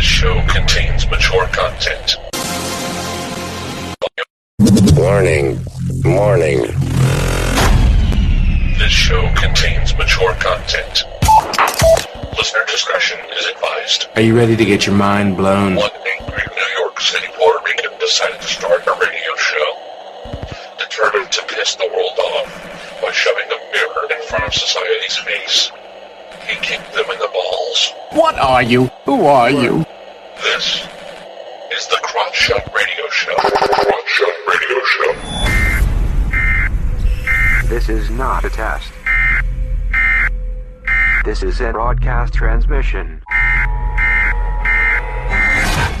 This show contains mature content. Warning. Warning. This show contains mature content. Listener discretion is advised. Are you ready to get your mind blown? One angry New York City Puerto Rican decided to start a radio show. Determined to piss the world off by shoving a mirror in front of society's face. He kicked them in the balls. What are you? Who are you? This is the Crotch Shot Radio Show. Crotch Shot Radio Show. This is not a test. This is a broadcast transmission.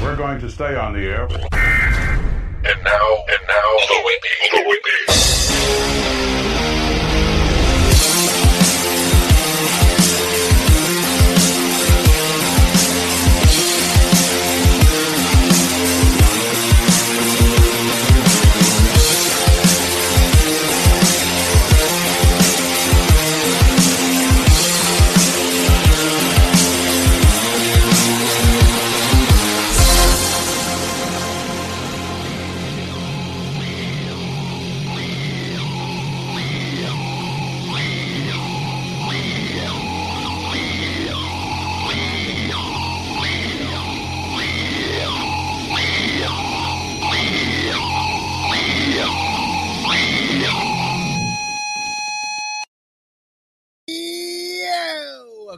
We're going to stay on the air. And now, and now, Louis B. Louis B.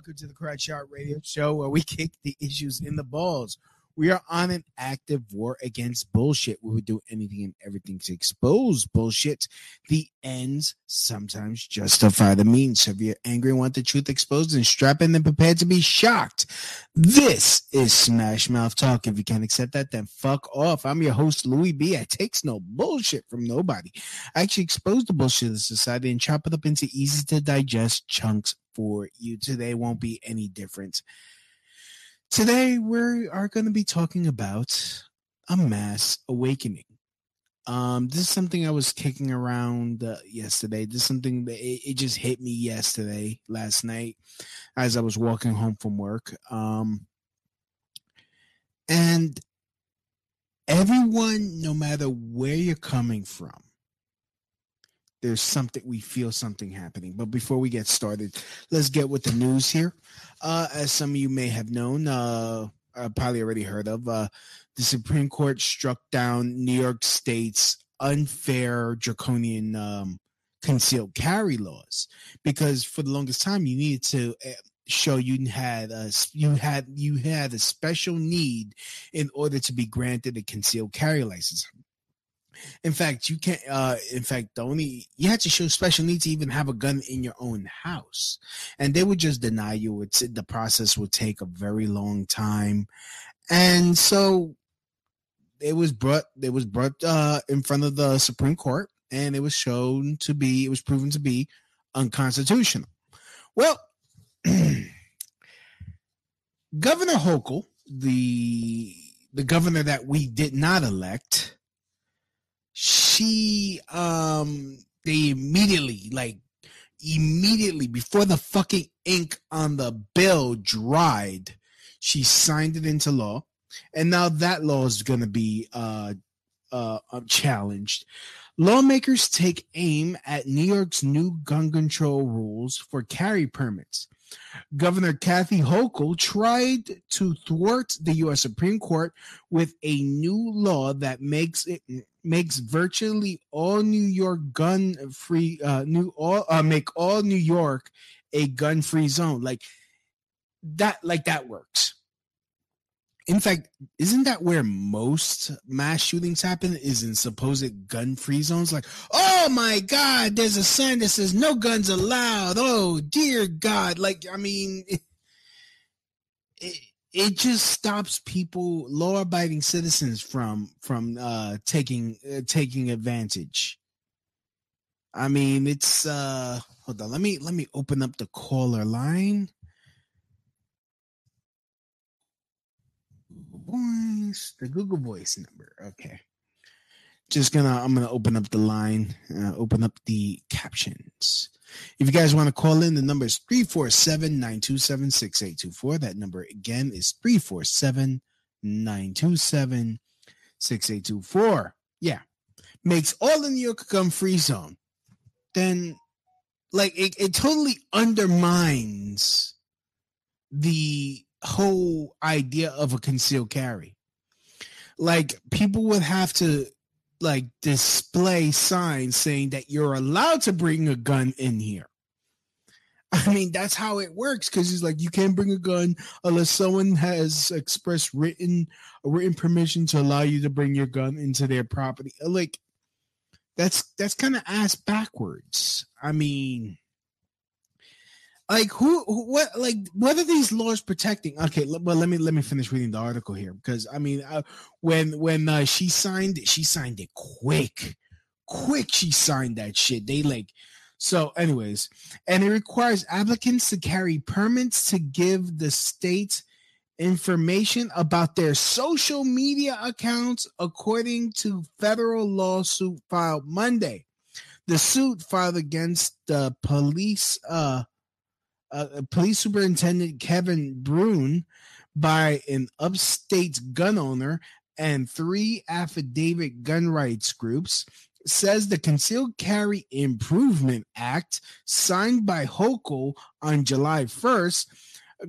Welcome to the Crotch Shot Radio Show where we kick the issues in the balls. We are on an active war against bullshit. We would do anything and everything to expose bullshit. The ends sometimes justify the means. So if you're angry and want the truth exposed, then strap in and prepare to be shocked. This is Smash Mouth Talk. If you can't accept that, then fuck off. I'm your host, Louis B. I takes no bullshit from nobody. I actually expose the bullshit of society and chop it up into easy to digest chunks for you. Today won't be any different. Today we are going to be talking about a mass awakening. Um, this is something I was kicking around uh, yesterday. This is something that it, it just hit me yesterday, last night, as I was walking home from work. Um, and everyone, no matter where you're coming from, there's something we feel something happening. But before we get started, let's get with the news here. Uh, as some of you may have known, uh, uh, probably already heard of, uh, the Supreme Court struck down New York State's unfair draconian um, concealed carry laws because for the longest time you needed to uh, show you had a you had you had a special need in order to be granted a concealed carry license. In fact, you can't. Uh, in fact, the only you had to show special needs to even have a gun in your own house, and they would just deny you. It's the process would take a very long time, and so it was brought. It was brought uh, in front of the Supreme Court, and it was shown to be. It was proven to be unconstitutional. Well, Governor Hochul, the the governor that we did not elect she um they immediately like immediately before the fucking ink on the bill dried she signed it into law. And now that law is going to be uh uh challenged. Lawmakers take aim at new york's new gun control rules for carry permits Governor Kathy Hochul tried to thwart the U.S. Supreme Court with a new law that makes it makes virtually all New York gun free uh new all uh, make all New York a gun free zone like that like that works in fact isn't that where most mass shootings happen is in supposed gun free zones? Like oh my god there's a sign that says no guns allowed. Oh dear god. Like i mean it, it, it just stops people law abiding citizens from from uh taking uh, taking advantage. I mean it's uh hold on let me let me open up the caller line voice the google voice number okay just gonna i'm gonna open up the line uh, open up the captions if you guys want to call in the number is 347-927-6824 that number again is 347 927 6824. Yeah. Makes all the New York gun free zone. Then, like, it, it totally undermines the whole idea of a concealed carry. Like, people would have to like display signs saying that you're allowed to bring a gun in here. I mean, that's how it works because he's like, you can't bring a gun unless someone has expressed written written permission to allow you to bring your gun into their property. Like, that's that's kind of ass backwards. I mean, like who, who, what like what are these laws protecting? Okay well let me let me finish reading the article here because i mean uh, when when uh, she signed it she signed it quick. Quick she signed that shit. They like so anyways and it requires applicants to carry permits to give the state information about their social media accounts according to federal lawsuit filed monday. The suit filed against the police uh uh, police superintendent Kevin Bruen by an upstate gun owner and three affidavit gun rights groups says the Concealed Carry Improvement Act signed by Hochul on July 1st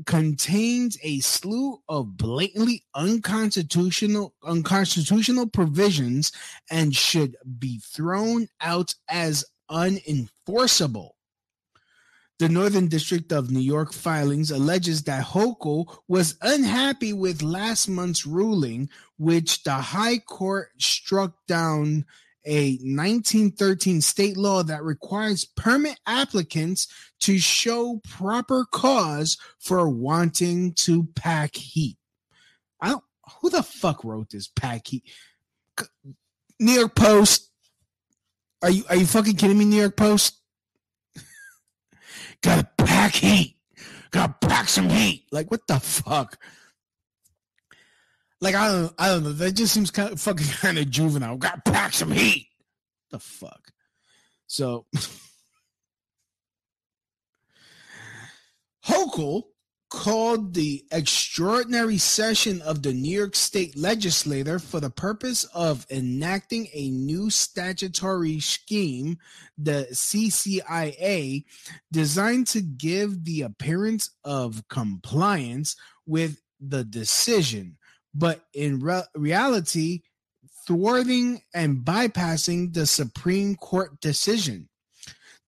contains a slew of blatantly unconstitutional unconstitutional provisions and should be thrown out as unenforceable. The Northern District of New York filings alleges that Hochul was unhappy with last month's ruling, which the High Court struck down a 1913 state law that requires permit applicants to show proper cause for wanting to pack heat. I don't who the fuck wrote this pack heat? New York Post. Are you are you fucking kidding me, New York Post? Gotta pack heat. Gotta pack some heat. Like what the fuck? Like I don't I don't know. That just seems kind of fucking kind of juvenile. Gotta pack some heat. The fuck. So Hochul called the extraordinary session of the New York State Legislature for the purpose of enacting a new statutory scheme, the CCIA, designed to give the appearance of compliance with the decision, but in re- reality, thwarting and bypassing the Supreme Court decision.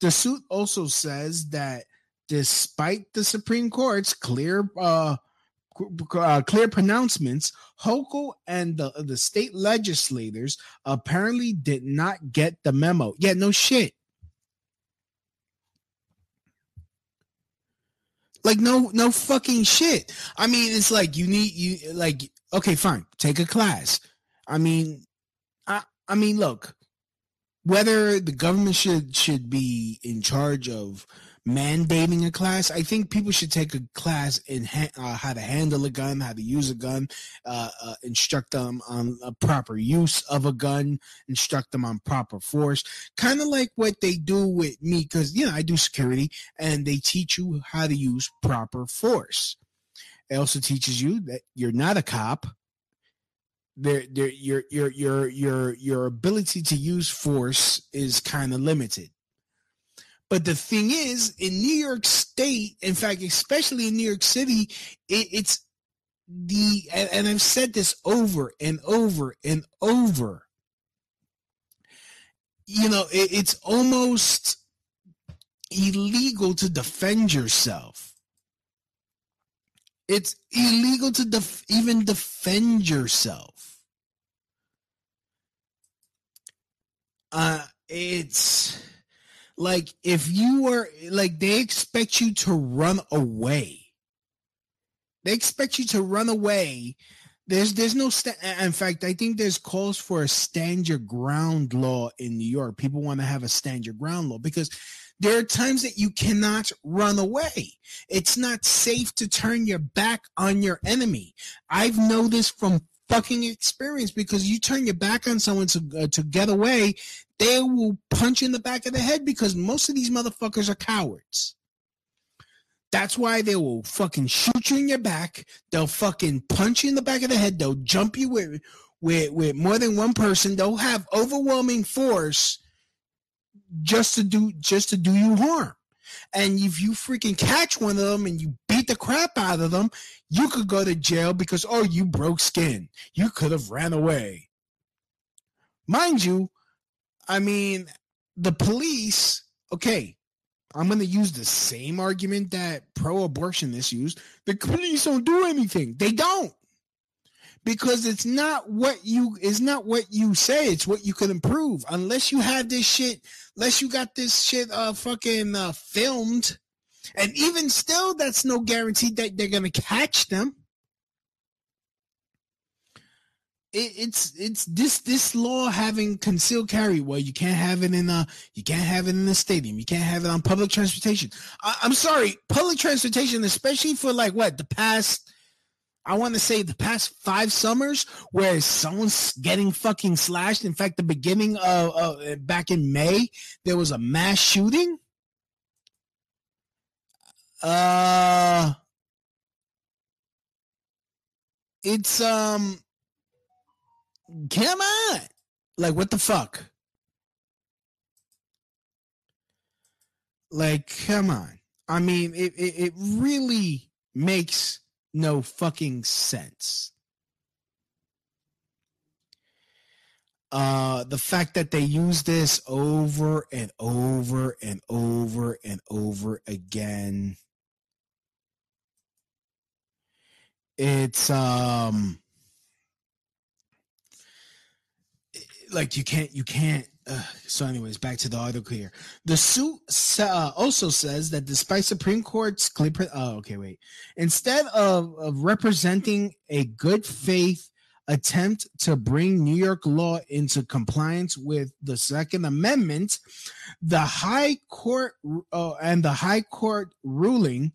The suit also says that despite the Supreme Court's clear uh, uh, clear pronouncements, Hochul and the, the state legislators apparently did not get the memo. Yeah, no shit. Like no no fucking shit. I mean, it's like you need you like okay, fine, take a class. I mean, I I mean, look, whether the government should should be in charge of mandating a class. I think people should take a class in ha- uh, how to handle a gun, how to use a gun, uh, uh, instruct them on a proper use of a gun, instruct them on proper force. Kind of like what they do with me, because you know I do security, and they teach you how to use proper force. It also teaches you that you're not a cop. There, there, your your your your your ability to use force is kind of limited but the thing is, in New York State, in fact, especially in New York City, it, it's the and, and I've said this over and over and over. You know, it, it's almost illegal to defend yourself. It's illegal to def- even defend yourself. Uh, it's like if you were like they expect you to run away. They expect you to run away. There's there's no st- in fact I think there's calls for a stand your ground law in New York. People want to have a stand your ground law because there are times that you cannot run away. It's not safe to turn your back on your enemy. I've noticed from fucking experience because you turn your back on someone to uh, to get away, they will punch you in the back of the head because most of these motherfuckers are cowards. That's why they will fucking shoot you in your back. They'll fucking punch you in the back of the head. They'll jump you with with with more than one person. They'll have overwhelming force just to do just to do you harm. And if you freaking catch one of them and you beat the crap out of them, you could go to jail because oh you broke skin. You could have ran away. Mind you, I mean the police, okay, I'm going to use the same argument that pro abortionists use. The police don't do anything. They don't. Because it's not what you it's not what you say, it's what you can improve. Unless you have this shit, unless you got this shit uh fucking uh filmed. And even still, that's no guarantee that they're gonna catch them. it, it's it's this this law having concealed carry where you can't have it in a you can't have it in a stadium you can't have it on public transportation I, i'm sorry public transportation especially for like what the past i want to say the past five summers where someone's getting fucking slashed in fact the beginning of back in may there was a mass shooting uh it's um Come on. Like, what the fuck? Like, come on. I mean, it, it, it really makes no fucking sense. Uh, the fact that they use this over and over and over and over again. It's um like you can't you can't uh, so anyways back to the article here. The suit uh, also says that despite supreme court's clear oh okay wait. Instead of, of representing a good faith attempt to bring new york law into compliance with the second amendment the high court uh, and the high court ruling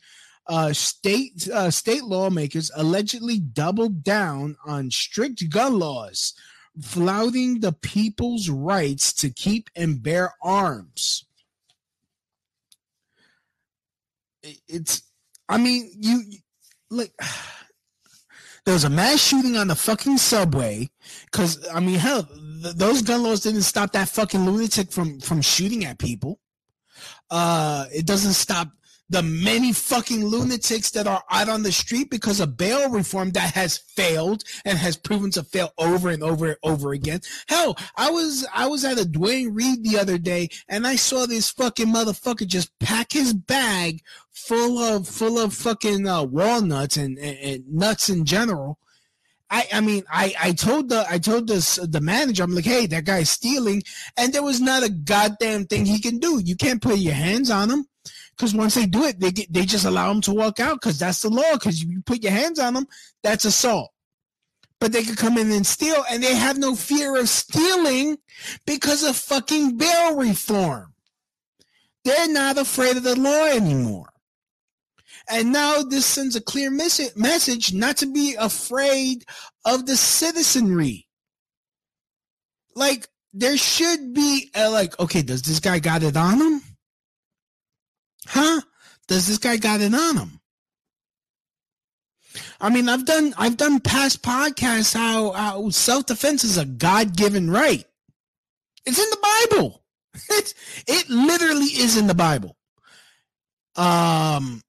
uh, state uh, state lawmakers allegedly doubled down on strict gun laws flouting the people's rights to keep and bear arms. It's, I mean, you like. There was a mass shooting on the fucking subway because I mean, hell, th- those gun laws didn't stop that fucking lunatic from from shooting at people. Uh, it doesn't stop the many fucking lunatics that are out on the street because of bail reform that has failed and has proven to fail over and over and over again. Hell, I was I was at a Duane Reade the other day and I saw this fucking motherfucker just pack his bag full of full of fucking uh, walnuts and, and, and nuts in general. I, I mean I, I told the I told this the manager I'm like hey that guy's stealing and there was not a goddamn thing he can do you can't put your hands on him because once they do it, they get, they just allow them to walk out because that's the law. Because you put your hands on them, that's assault. But they could come in and steal, and they have no fear of stealing because of fucking bail reform. They're not afraid of the law anymore. And now this sends a clear mes- message not to be afraid of the citizenry. Like there should be a, like, okay, does this guy got it on him? Huh? Does this guy got it on him? I mean, I've done I've done past podcasts how, how self defense is a God given right. It's in the Bible. It's, it literally is in the Bible. Um,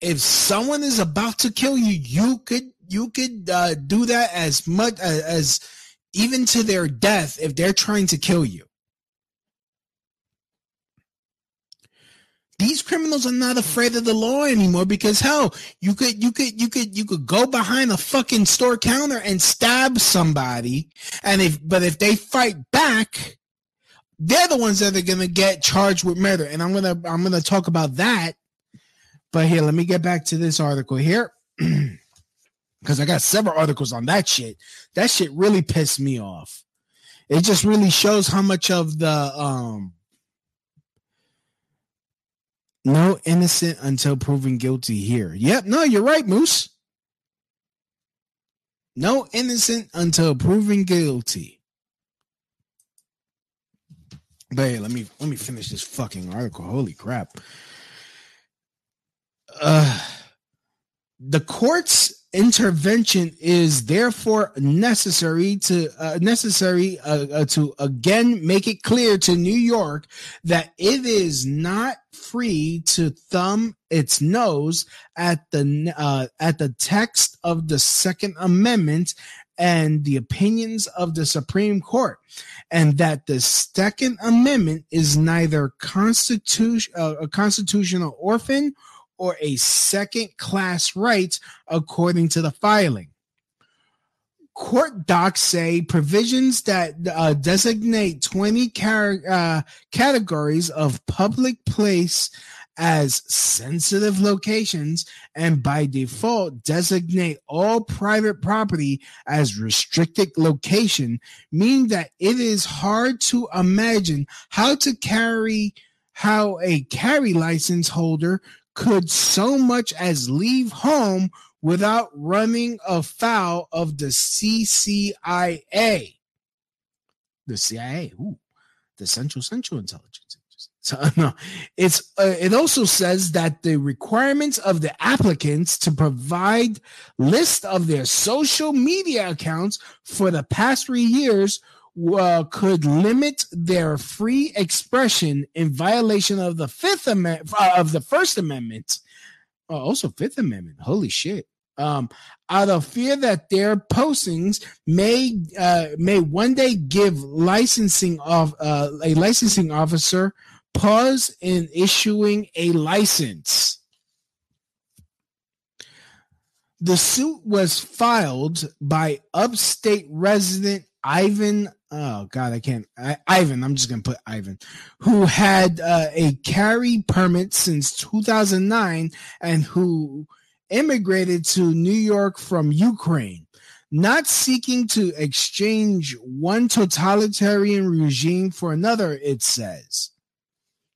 if someone is about to kill you, you could you could uh, do that as much as, as even to their death if they're trying to kill you. These criminals are not afraid of the law anymore because hell, you could you could you could you could go behind a fucking store counter and stab somebody, and if but if they fight back, they're the ones that are gonna get charged with murder. And I'm gonna I'm gonna talk about that. But here, let me get back to this article here. Because I got several articles on that shit. That shit really pissed me off. It just really shows how much of the um no innocent until proven guilty here. Yep, no, you're right, Moose. No innocent until proven guilty. But hey, let me let me finish this fucking article. Holy crap. uh, the court's intervention is therefore necessary to uh, necessary uh, uh, to again make it clear to New York that it is not free to thumb its nose at the uh, at the text of the Second Amendment and the opinions of the Supreme Court, and that the Second Amendment is neither constitution uh, a constitutional orphan or a second class right according to the filing. Court docs say provisions that uh, designate 20 car- uh, categories of public place as sensitive locations and by default designate all private property as restricted location mean that it is hard to imagine how to carry how a carry license holder could so much as leave home without running afoul of the CCIA. The CIA, ooh, the Central Central Intelligence. So no, it's uh, it also says that the requirements of the applicants to provide list of their social media accounts for the past three years uh, could limit their free expression in violation of the Fifth Amendment uh, of the First Amendment. Oh, also Fifth Amendment. Holy shit! Um, out of fear that their postings may uh, may one day give licensing of uh, a licensing officer pause in issuing a license. The suit was filed by upstate resident Ivan oh god i can't I, ivan i'm just gonna put ivan who had uh, a carry permit since 2009 and who immigrated to new york from ukraine not seeking to exchange one totalitarian regime for another it says.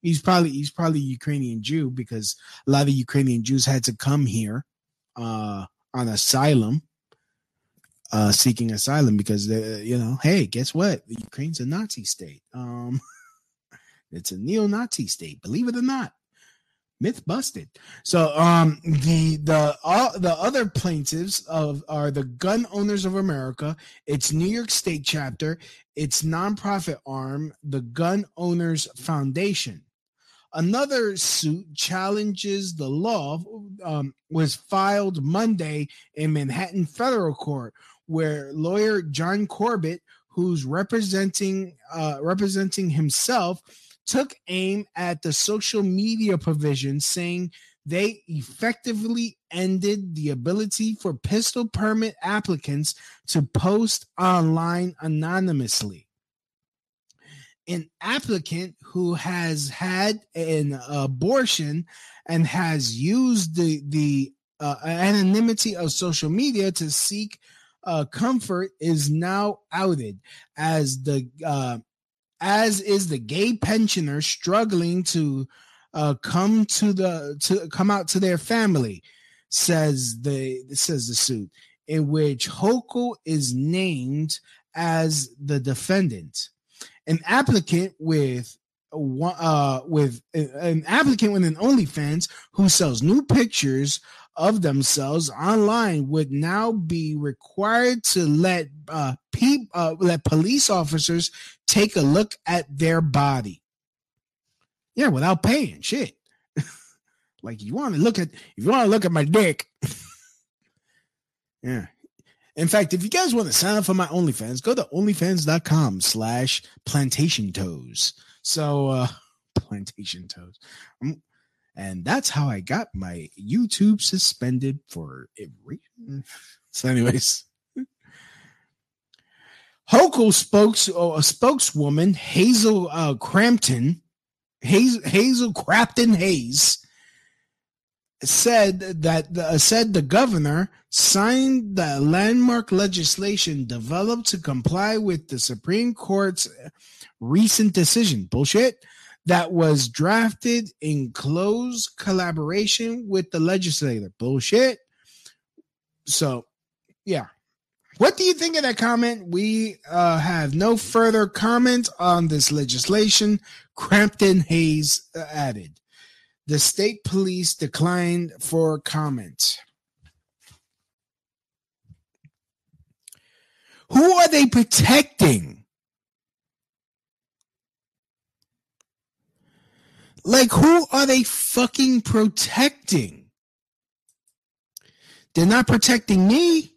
He's probably he's probably ukrainian jew because a lot of ukrainian jews had to come here uh, on asylum uh, seeking asylum because they, you know, hey, guess what? Ukraine's a Nazi state. Um, it's a neo-Nazi state, believe it or not. Myth busted. So, um, the the all the other plaintiffs of are the Gun Owners of America, its New York State chapter, its nonprofit arm, the Gun Owners Foundation. Another suit challenges the law um, was filed Monday in Manhattan federal court, where lawyer John Corbett, who's representing uh, representing himself, took aim at the social media provision, saying they effectively ended the ability for pistol permit applicants to post online anonymously. An applicant who has had an abortion and has used the the uh, anonymity of social media to seek uh, comfort is now outed as the uh, as is the gay pensioner struggling to uh, come to the to come out to their family says the says the suit in which Hochul is named as the defendant. An applicant with uh with an applicant with an OnlyFans who sells new pictures of themselves online would now be required to let uh, pe- uh, let police officers take a look at their body. Yeah, without paying shit. like you want to look at if you want to look at my dick. yeah. In fact, if you guys want to sign up for my OnlyFans, go to onlyfans.com slash plantation toes. So uh plantation toes. I'm and that's how I got my YouTube suspended for every. So, anyways, Hochul spokes oh, a spokeswoman Hazel uh, Crampton, Hazel, Hazel Hayes said that uh, said the governor signed the landmark legislation developed to comply with the Supreme Court's recent decision. Bullshit that was drafted in close collaboration with the legislator. Bullshit. So, yeah. What do you think of that comment? We uh, have no further comment on this legislation. Crampton Hayes uh, added. The state police declined for comment. Who are they protecting? Like, who are they fucking protecting? They're not protecting me.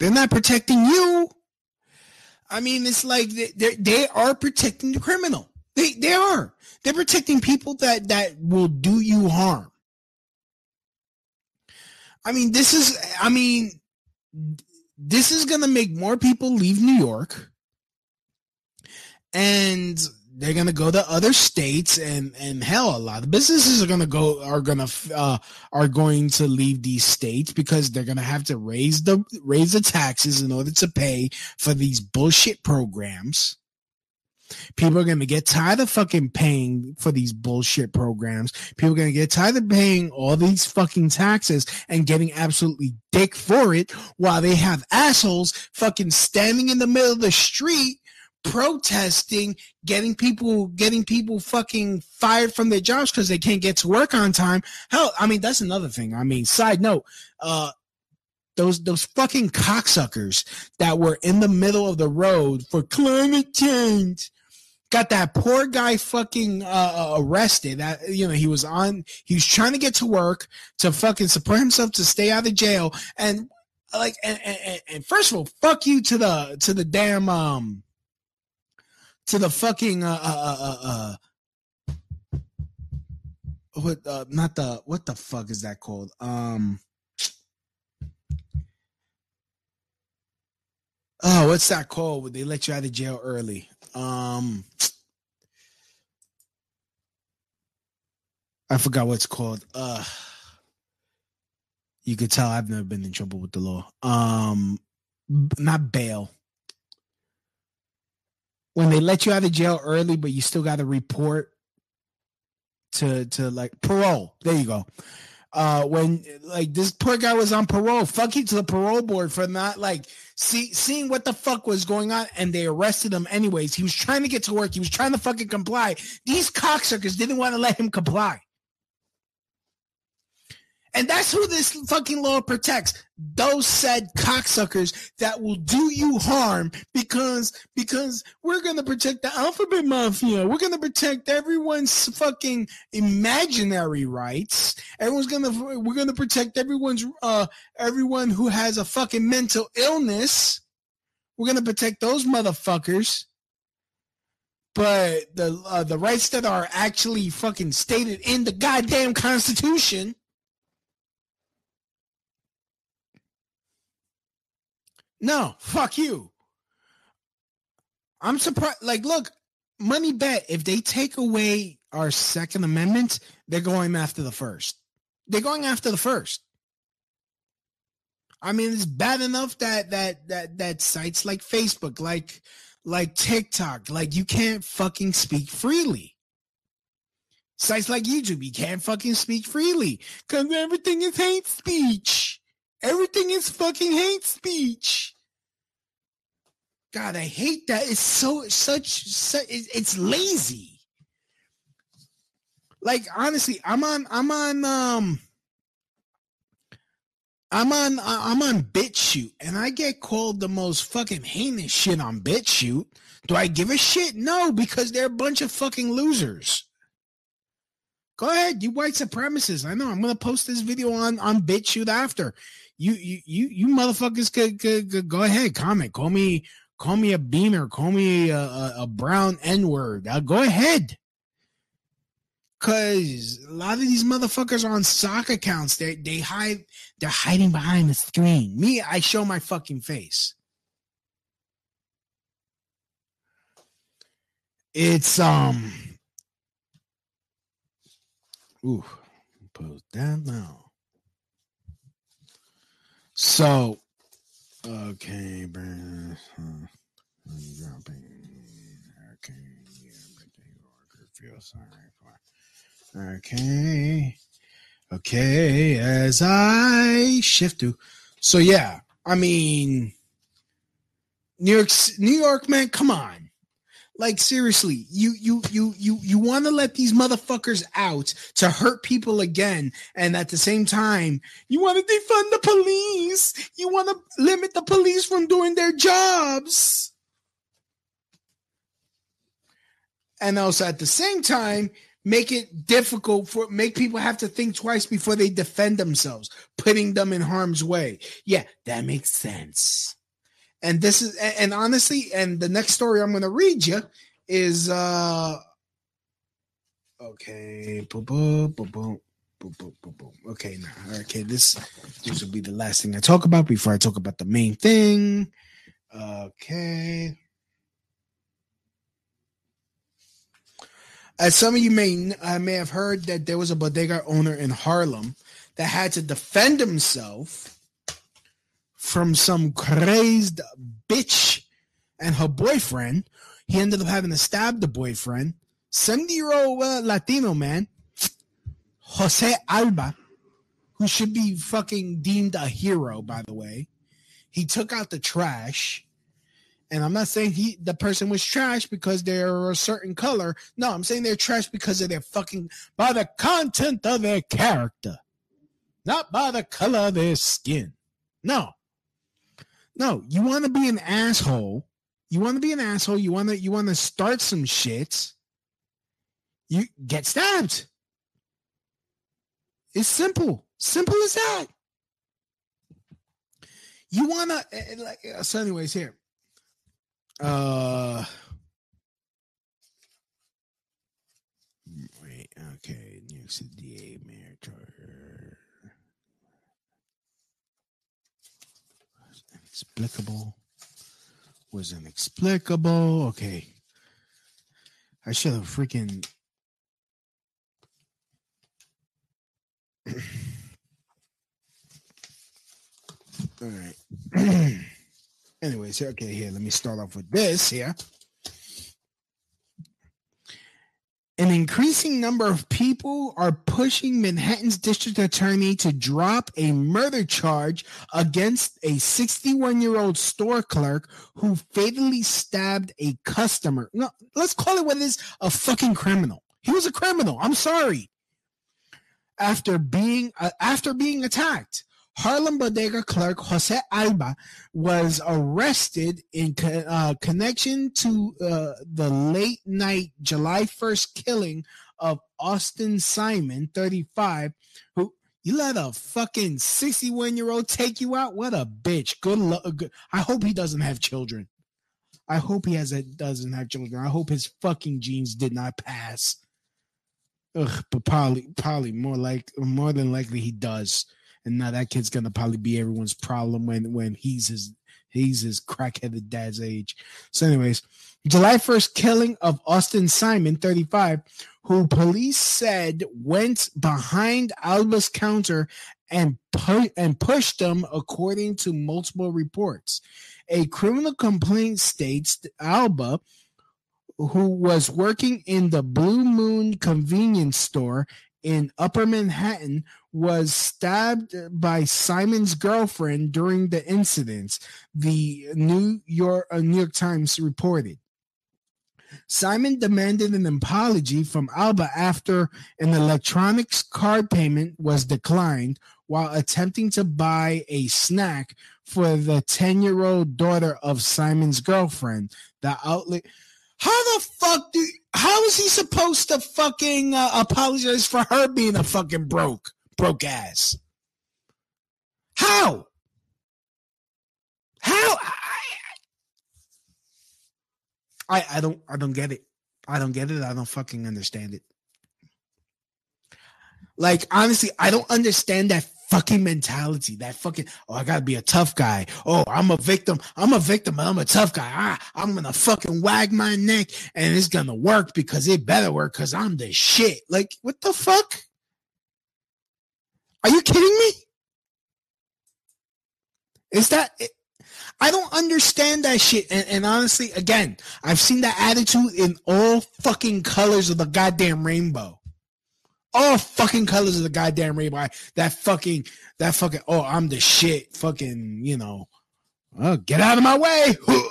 They're not protecting you. I mean, it's like they they are protecting the criminal. They they are. They're protecting people that that will do you harm. I mean, this is. I mean, this is gonna make more people leave New York, and they're gonna go to other states and and hell a lot of businesses are gonna go are gonna uh are going to leave these states because they're gonna have to raise the raise the taxes in order to pay for these bullshit programs. People are gonna get tired of fucking paying for these bullshit programs. People are gonna get tired of paying all these fucking taxes and getting absolutely dick for it while they have assholes fucking standing in the middle of the street protesting, getting people getting people fucking fired from their jobs because they can't get to work on time. Hell, I mean that's another thing. I mean, side note, uh those those fucking cocksuckers that were in the middle of the road for climate change got that poor guy fucking uh, arrested. That you know he was on. He was trying to get to work to fucking support himself to stay out of jail. And like, and, and, and first of all, fuck you to the to the damn um to the fucking uh uh uh, uh what uh not the what the fuck is that called? Um oh what's that called Would they let you out of jail early? Um i forgot what's called. Uh you could tell i've never been in trouble with the law. Um not bail when they let you out of jail early, but you still got to report to to like parole. There you go. Uh, when like this poor guy was on parole, fuck you to the parole board for not like see seeing what the fuck was going on, and they arrested him anyways. He was trying to get to work. He was trying to fucking comply. These cocksuckers didn't want to let him comply. And that's who this fucking law protects. Those said cocksuckers that will do you harm because because we're gonna protect the alphabet mafia. We're gonna protect everyone's fucking imaginary rights. Everyone's gonna we're gonna protect everyone's uh everyone who has a fucking mental illness. We're gonna protect those motherfuckers. But the uh, the rights that are actually fucking stated in the goddamn constitution No, fuck you. I'm surprised. Like, look, money bet if they take away our Second Amendment, they're going after the first. They're going after the first. I mean, it's bad enough that that that that sites like Facebook, like like TikTok, like you can't fucking speak freely. Sites like YouTube, you can't fucking speak freely because everything is hate speech. Everything is fucking hate speech. God, I hate that. It's so such, such it's lazy. Like honestly, I'm on I'm on um I'm on I'm on BitChute and I get called the most fucking heinous shit on BitChute. Do I give a shit? No, because they're a bunch of fucking losers. Go ahead, you white supremacists. I know I'm gonna post this video on on BitChute after. You you you you motherfuckers could, could, could go ahead, comment, call me Call me a beamer. Call me a, a, a brown N word. Uh, go ahead. Cause a lot of these motherfuckers are on sock accounts. They they hide. They're hiding behind the screen. Me, I show my fucking face. It's um. Ooh, post that now. So Okay, Brandon. Dropping. Okay, feel sorry for. Okay, okay. As I shift to, so yeah. I mean, New York, New York, man. Come on. Like seriously, you you you you you want to let these motherfuckers out to hurt people again, and at the same time, you want to defund the police. You want to limit the police from doing their jobs. And also at the same time, make it difficult for make people have to think twice before they defend themselves, putting them in harm's way. Yeah, that makes sense and this is and, honestly, and the next story I'm going to read you is uh okay, boom, boom, boom, boom. Boom, boom, boom, okay, now, okay, this this will be the last thing I talk about before I talk about the main thing. Okay, As some of you may I uh, may have heard that there was a bodega owner in Harlem that had to defend himself from some crazed bitch and her boyfriend. He ended up having to stab the boyfriend. 70 year old uh, Latino man, Jose Alba, who should be fucking deemed a hero, by the way. He took out the trash. And I'm not saying he the person was trash because they're a certain color. No, I'm saying they're trash because of their fucking by the content of their character, not by the color of their skin. No, no, you want to be an asshole. You want to be an asshole. You want to you want to start some shit. You get stabbed. It's simple. Simple as that. You want to eh, eh, like eh, so anyways here. Uh wait, okay, New York City DA Mayor Charter. Inexplicable. Was inexplicable. Okay. I should have freaking All right. Anyways, okay, here, let me start off with this here. An increasing number of people are pushing Manhattan's district attorney to drop a murder charge against a 61 year old store clerk who fatally stabbed a customer. No, let's call it what it is a fucking criminal. He was a criminal. I'm sorry. After being uh, after being attacked, Harlem Bodega clerk Jose Alba was arrested in co- uh, connection to uh, the late night July 1st killing of Austin Simon, 35, who you let a fucking 61 year old take you out? What a bitch. Good luck. Good. I hope he doesn't have children. I hope he has a, doesn't have children. I hope his fucking genes did not pass. Ugh, but probably, probably more like, more than likely he does and now that kid's gonna probably be everyone's problem when when he's his he's his crackheaded dad's age. So, anyways, July 1st killing of Austin Simon, 35, who police said went behind Alba's counter and pu- and pushed him, according to multiple reports. A criminal complaint states Alba, who was working in the Blue Moon convenience store in Upper Manhattan, was stabbed by Simon's girlfriend during the incidents. The New York uh, New York Times reported. Simon demanded an apology from Alba after an electronics card payment was declined while attempting to buy a snack for the 10 year old daughter of Simon's girlfriend. The outlet. How the fuck do. How is he supposed to fucking uh, apologize for her being a fucking broke? broke ass. How? How? I, I don't I don't get it. I don't get it. I don't fucking understand it. Like honestly, I don't understand that fucking mentality. That fucking oh, I gotta be a tough guy. Oh, I'm a victim. I'm a victim, I'm a tough guy. Ah, I'm gonna fucking wag my neck and it's gonna work because it better work because I'm the shit. Like, what the fuck? Are you kidding me? Is that I don't understand that shit. And, and, honestly, again, I've seen that attitude in all fucking colors of the goddamn rainbow. All fucking colors of the goddamn rainbow. That fucking, that fucking, oh, I'm the shit. Fucking, you know, oh, get out of my way.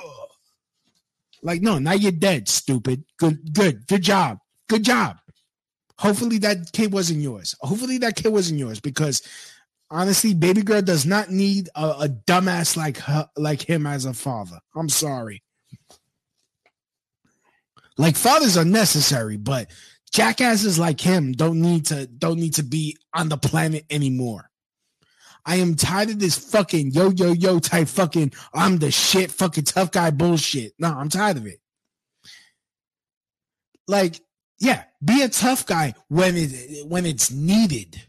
Like, no, now you're dead, stupid. Good, good, good job. Good job. Hopefully that kid wasn't yours. Hopefully that kid wasn't yours because honestly, baby girl does not need a, a dumbass like her, like him as a father. I'm sorry. Like fathers are necessary, but jackasses like him don't need to don't need to be on the planet anymore. I am tired of this fucking yo yo yo type fucking I'm the shit fucking tough guy bullshit. No, I'm tired of it. Like, yeah, be a tough guy when it when it's needed.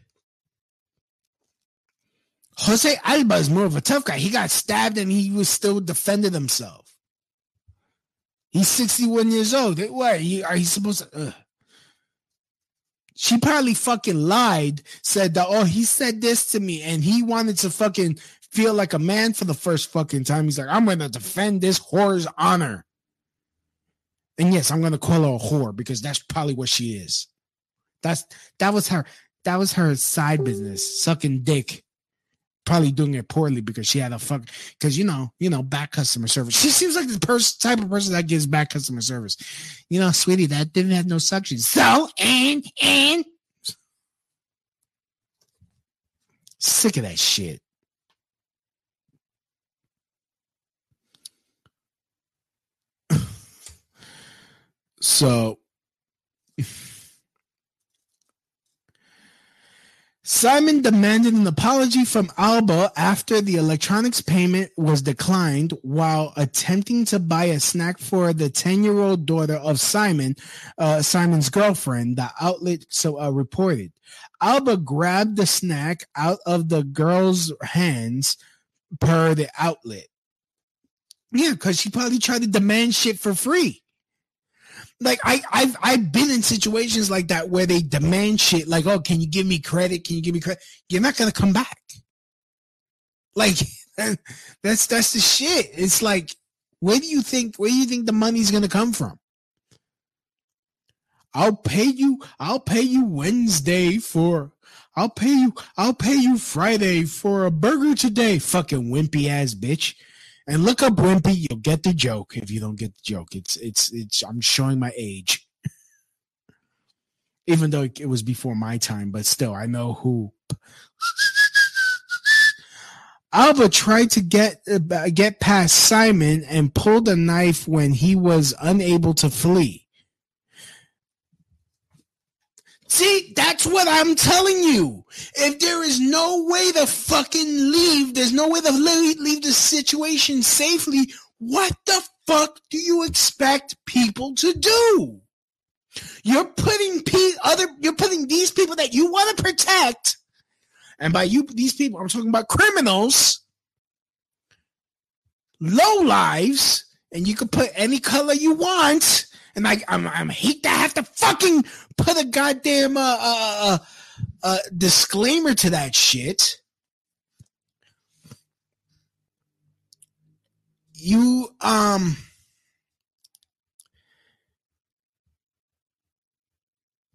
Jose Alba is more of a tough guy. He got stabbed and he was still defending himself. He's 61 years old. What? Are he supposed to? She probably fucking lied, said that, oh, he said this to me and he wanted to fucking feel like a man for the first fucking time. He's like, I'm going to defend this whore's honor. And yes, I'm going to call her a whore because that's probably what she is. That's that was her that was her side business, sucking dick probably doing it poorly because she had a fuck because you know you know bad customer service. She seems like the person type of person that gives bad customer service. You know sweetie that didn't have no suction. So and and sick of that shit. So Simon demanded an apology from Alba after the electronics payment was declined while attempting to buy a snack for the 10 year old daughter of Simon, uh, Simon's girlfriend, the outlet so uh, reported. Alba grabbed the snack out of the girl's hands per the outlet. Yeah, because she probably tried to demand shit for free like I I've I've been in situations like that where they demand shit like, oh, can you give me credit? Can you give me credit? You're not gonna come back. Like that's that's the shit. It's like, where do you think where do you think the money's gonna come from? I'll pay you, I'll pay you Wednesday for I'll pay you, I'll pay you Friday for a burger today, fucking wimpy ass bitch. And look up Wimpy, you'll get the joke. If you don't get the joke, it's it's it's. I'm showing my age, even though it was before my time, but still, I know who. Alba tried to get uh, get past Simon and pulled a knife when he was unable to flee. See, that's what I'm telling you. If there is no way to fucking leave, there's no way to leave, the situation safely, what the fuck do you expect people to do? You're putting pe- other you're putting these people that you want to protect, and by you these people, I'm talking about criminals, low lives, and you can put any color you want and I I'm, I'm hate to have to fucking put a goddamn uh, uh, uh, uh, disclaimer to that shit. You um.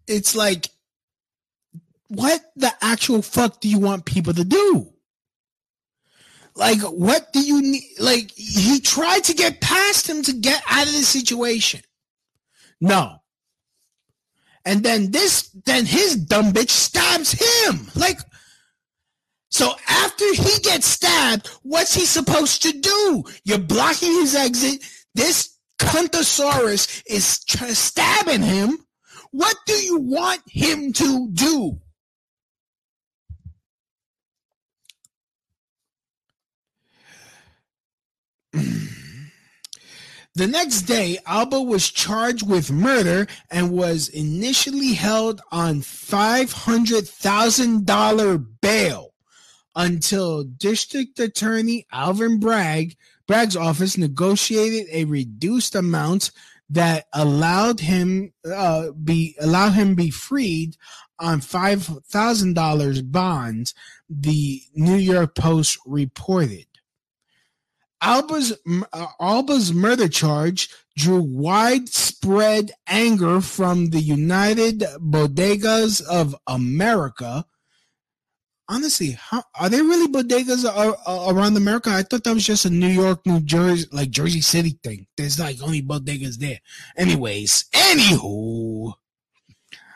It's like, what the actual fuck do you want people to do? Like, what do you need? Like, he tried to get past him to get out of the situation. No. And then this, then his dumb bitch stabs him. Like, so after he gets stabbed, what's he supposed to do? You're blocking his exit. This Cuntosaurus is stabbing him. What do you want him to do? The next day, Alba was charged with murder and was initially held on $500,000 bail until District Attorney Alvin Bragg Bragg's office negotiated a reduced amount that allowed him uh, be allowed him be freed on five thousand dollars bonds. The New York Post reported. Alba's uh, Alba's murder charge drew widespread anger from the United Bodegas of America, honestly, how are they really bodegas around America? I thought that was just a New York, New Jersey, like Jersey City thing. There's like only bodegas there. Anyways, anywho,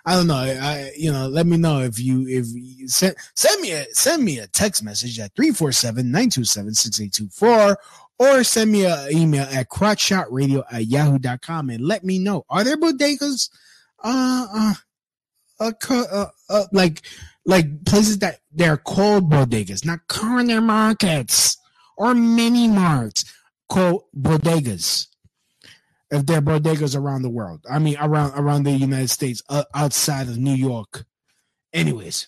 I don't know. I you know, let me know if you if you send send me a send me a text message at 347-927-6824 or send me an email at crotchshotradio at yahoo.com and let me know. Are there bodegas uh uh, uh, uh, uh like like places that they're called bodegas, not corner markets or mini marts, called bodegas. If there are bodegas around the world, I mean around around the United States, uh, outside of New York. Anyways,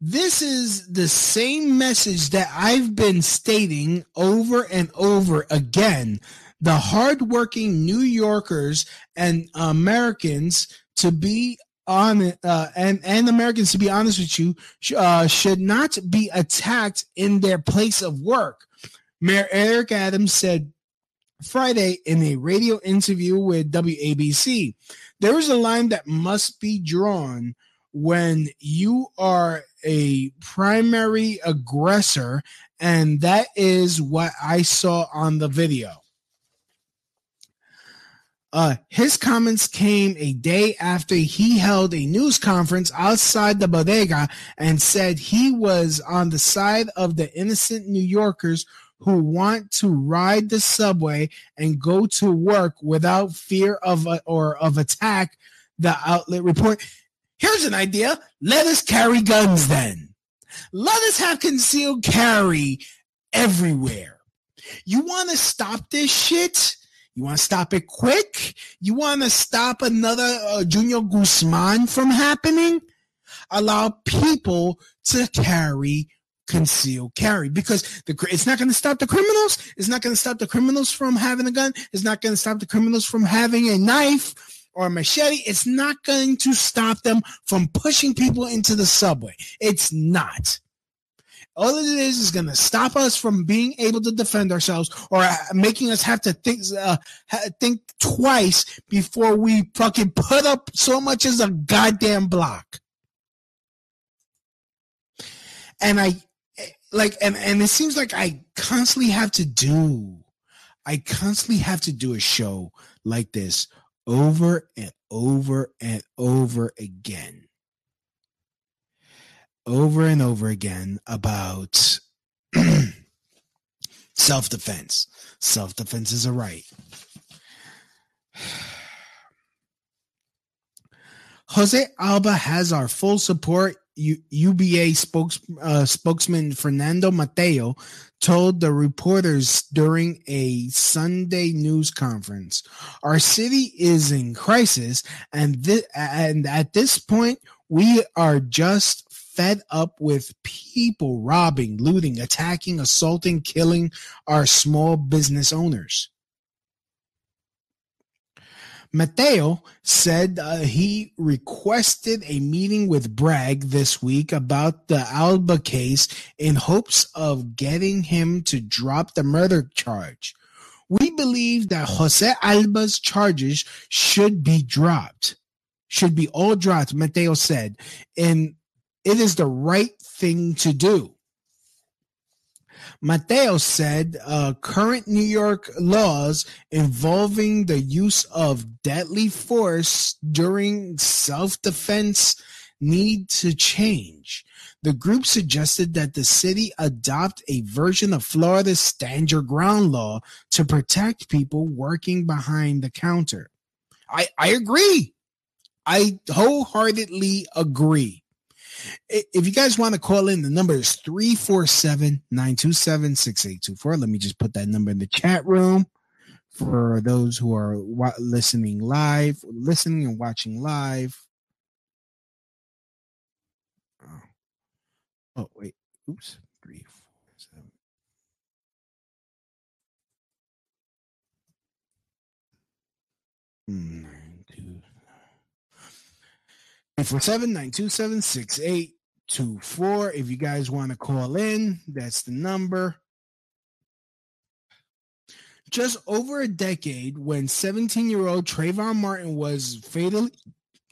this is the same message that I've been stating over and over again. The hardworking New Yorkers and Americans to be on uh, and and Americans to be honest with you sh- uh, should not be attacked in their place of work. Mayor Eric Adams said Friday in a radio interview with WABC, there is a line that must be drawn when you are a primary aggressor, and that is what I saw on the video. Uh, his comments came a day after he held a news conference outside the bodega and said he was on the side of the innocent New Yorkers who want to ride the subway and go to work without fear of a, or of attack. The outlet report. Here's an idea. Let us carry guns then. Let us have concealed carry everywhere. You want to stop this shit? You want to stop it quick? You want to stop another uh, Junior Guzman from happening? Allow people to carry concealed carry because the it's not going to stop the criminals. It's not going to stop the criminals from having a gun. It's not going to stop the criminals from having a knife or a machete. It's not going to stop them from pushing people into the subway. It's not. All it is is going to stop us from being able to defend ourselves or uh, making us have to think uh, think twice before we fucking put up so much as a goddamn block. And I like and and it seems like I constantly have to do I constantly have to do a show like this over and over and over again over and over again about self defense. Self defense is a right. Jose Alba has our full support. U- UBA spokes, uh, spokesman Fernando Mateo told the reporters during a Sunday news conference, "Our city is in crisis, and th- and at this point, we are just fed up with people robbing, looting, attacking, assaulting, killing our small business owners. Mateo said uh, he requested a meeting with Bragg this week about the Alba case in hopes of getting him to drop the murder charge. We believe that Jose Alba's charges should be dropped, should be all dropped, Mateo said, and it is the right thing to do. Mateo said uh, current New York laws involving the use of deadly force during self defense need to change. The group suggested that the city adopt a version of Florida's stand your ground law to protect people working behind the counter. I, I agree. I wholeheartedly agree if you guys want to call in, the number is 347 927 6824. Let me just put that number in the chat room for those who are listening live, listening and watching live. Oh, oh wait. Oops. Three, four, seven. Hmm, 947-927-6824. If you guys want to call in, that's the number. Just over a decade when 17-year-old Trayvon Martin was fatally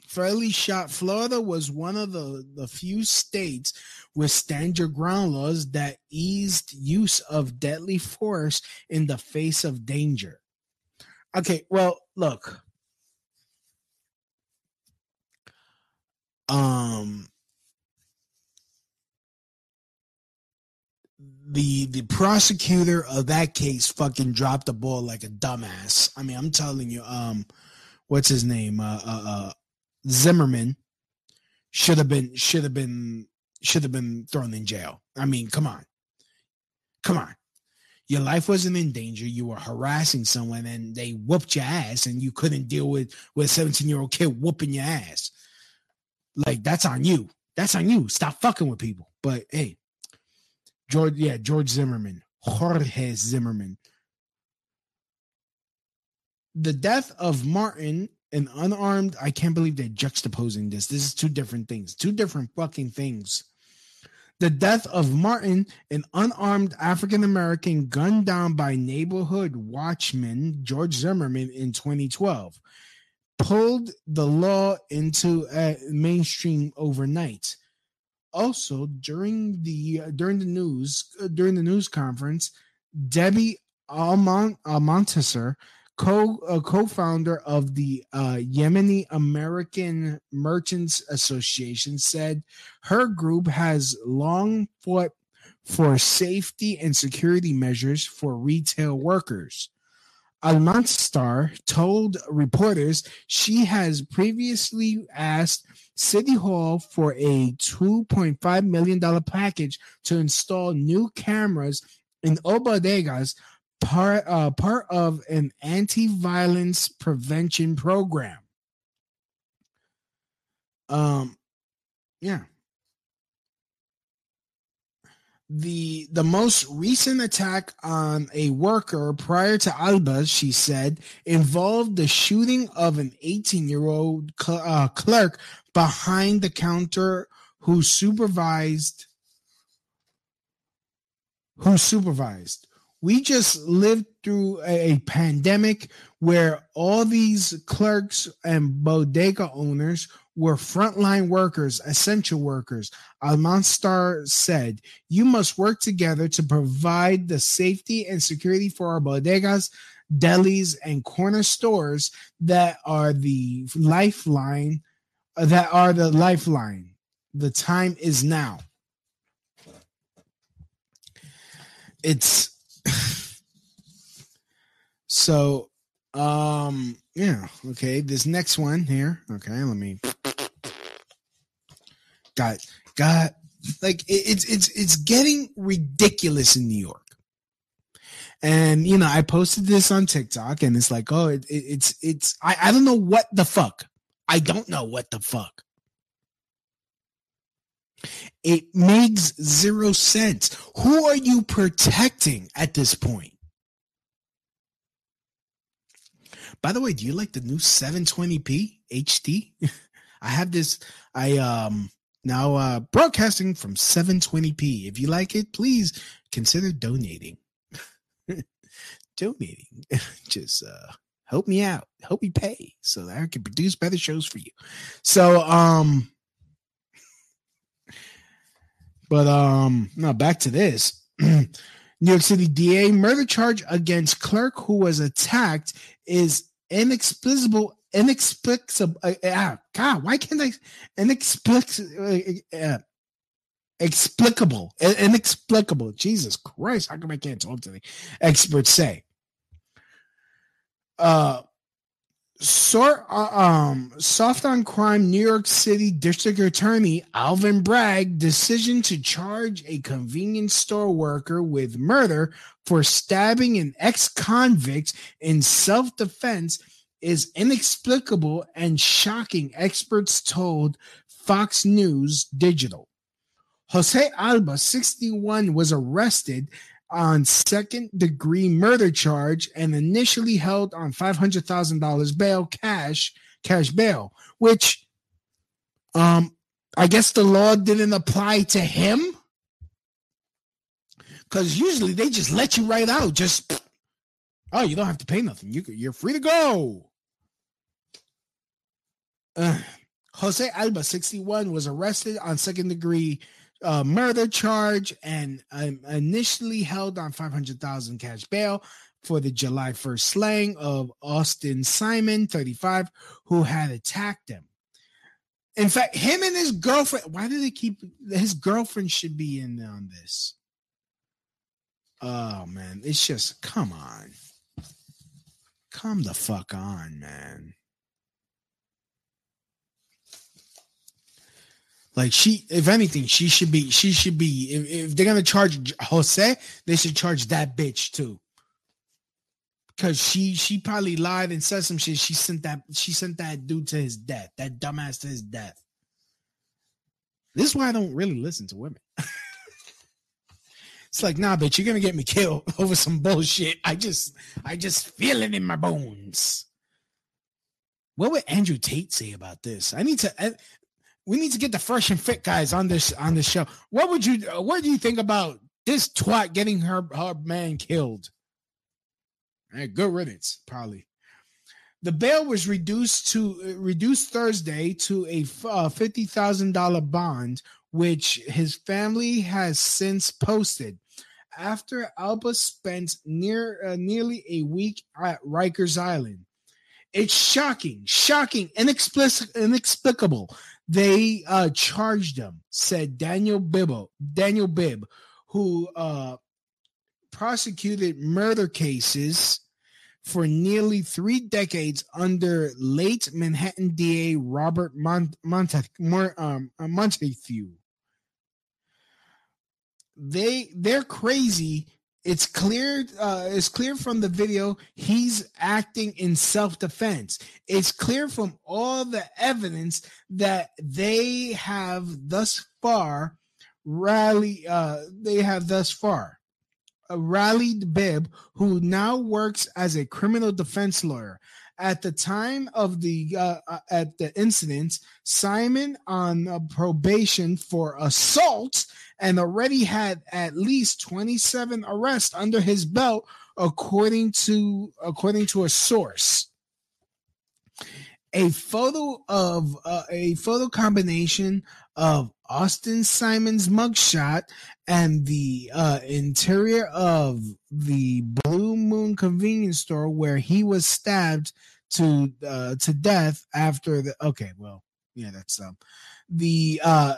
fairly shot. Florida was one of the, the few states with stand your ground laws that eased use of deadly force in the face of danger. Okay, well, look. Um the the prosecutor of that case fucking dropped the ball like a dumbass. I mean, I'm telling you, um, what's his name? Uh, uh, uh Zimmerman should have been should have been should have been thrown in jail. I mean, come on, come on. Your life wasn't in danger. You were harassing someone, and they whooped your ass, and you couldn't deal with with a 17 year old kid whooping your ass. Like that's on you. That's on you. Stop fucking with people. But hey, George, yeah, George Zimmerman, Jorge Zimmerman. The death of Martin, an unarmed, I can't believe they're juxtaposing this. This is two different things, two different fucking things. The death of Martin, an unarmed African American gunned down by neighborhood watchman George Zimmerman in 2012, pulled the law into uh, mainstream overnight also during the uh, during the news uh, during the news conference, Debbie Almont co uh, co-founder of the uh, Yemeni American Merchants Association, said her group has long fought for safety and security measures for retail workers. Almontaser told reporters she has previously asked City Hall for a $2.5 million package to install new cameras in Obodegas, part, uh, part of an anti violence prevention program. Um, yeah the the most recent attack on a worker prior to Alba, she said, involved the shooting of an 18 year old cl- uh, clerk behind the counter who supervised who supervised. We just lived through a, a pandemic where all these clerks and bodega owners were frontline workers, essential workers. Almontaser said, You must work together to provide the safety and security for our bodegas, delis, and corner stores that are the lifeline, that are the lifeline. The time is now. It's so um yeah okay this next one here okay let me got got like it's it's it's getting ridiculous in New York. And you know, I posted this on TikTok, and it's like, oh, it, it, it's it's I, I don't know what the fuck. I don't know what the fuck. It makes zero sense. Who are you protecting at this point? By the way, do you like the new 720p HD? I have this. I um now, uh, broadcasting from 720p. If you like it, please consider donating. donating. Just uh, help me out. Help me pay so that I can produce better shows for you. So, um, but um, now back to this. New York City DA murder charge against clerk who was attacked is inexplicable inexplicable. Uh, uh, God, why can't I inexplicable? Uh, uh, explicable, inexplicable. Jesus Christ, how come I can't talk to today? Experts say. Uh, sort uh, um soft on crime New York City District Attorney Alvin Bragg decision to charge a convenience store worker with murder for stabbing an ex-convict in self-defense is inexplicable and shocking, experts told Fox News Digital. Jose Alba, 61, was arrested on second degree murder charge and initially held on $500,000 bail cash cash bail which um I guess the law didn't apply to him cuz usually they just let you right out just oh you don't have to pay nothing you you're free to go uh, Jose Alba, 61, was arrested on second degree uh, murder charge and um, initially held on 500,000 cash bail for the July 1st slaying of Austin Simon, 35, who had attacked him. In fact, him and his girlfriend, why do they keep his girlfriend should be in on this? Oh man, it's just come on. Come the fuck on, man. Like she, if anything, she should be. She should be. If, if they're gonna charge Jose, they should charge that bitch too. Because she she probably lied and said some shit. She sent that she sent that dude to his death. That dumbass to his death. This is why I don't really listen to women. it's like, nah, bitch, you're gonna get me killed over some bullshit. I just I just feel it in my bones. What would Andrew Tate say about this? I need to we need to get the fresh and fit guys on this on this show. What would you what do you think about this twat getting her her man killed? Hey, good riddance, probably. The bail was reduced to reduced Thursday to a uh, fifty thousand dollar bond, which his family has since posted. After Alba spent near uh, nearly a week at Rikers Island, it's shocking, shocking, inexplic- inexplicable they uh, charged him, said Daniel Bibbo, Daniel Bibb, who uh, prosecuted murder cases for nearly three decades under late Manhattan DA Robert Mont- Montague. Um, uh, Montague. They they're crazy it's clear uh, it's clear from the video he's acting in self-defense it's clear from all the evidence that they have thus far rally uh, they have thus far uh, rallied Bibb, who now works as a criminal defense lawyer. At the time of the uh, uh, at the incident, Simon on uh, probation for assault and already had at least 27 arrests under his belt, according to according to a source. A photo of uh, a photo combination of Austin Simon's mugshot and the uh, interior of the Blue Moon convenience store where he was stabbed to uh, to death after the okay well yeah that's um the uh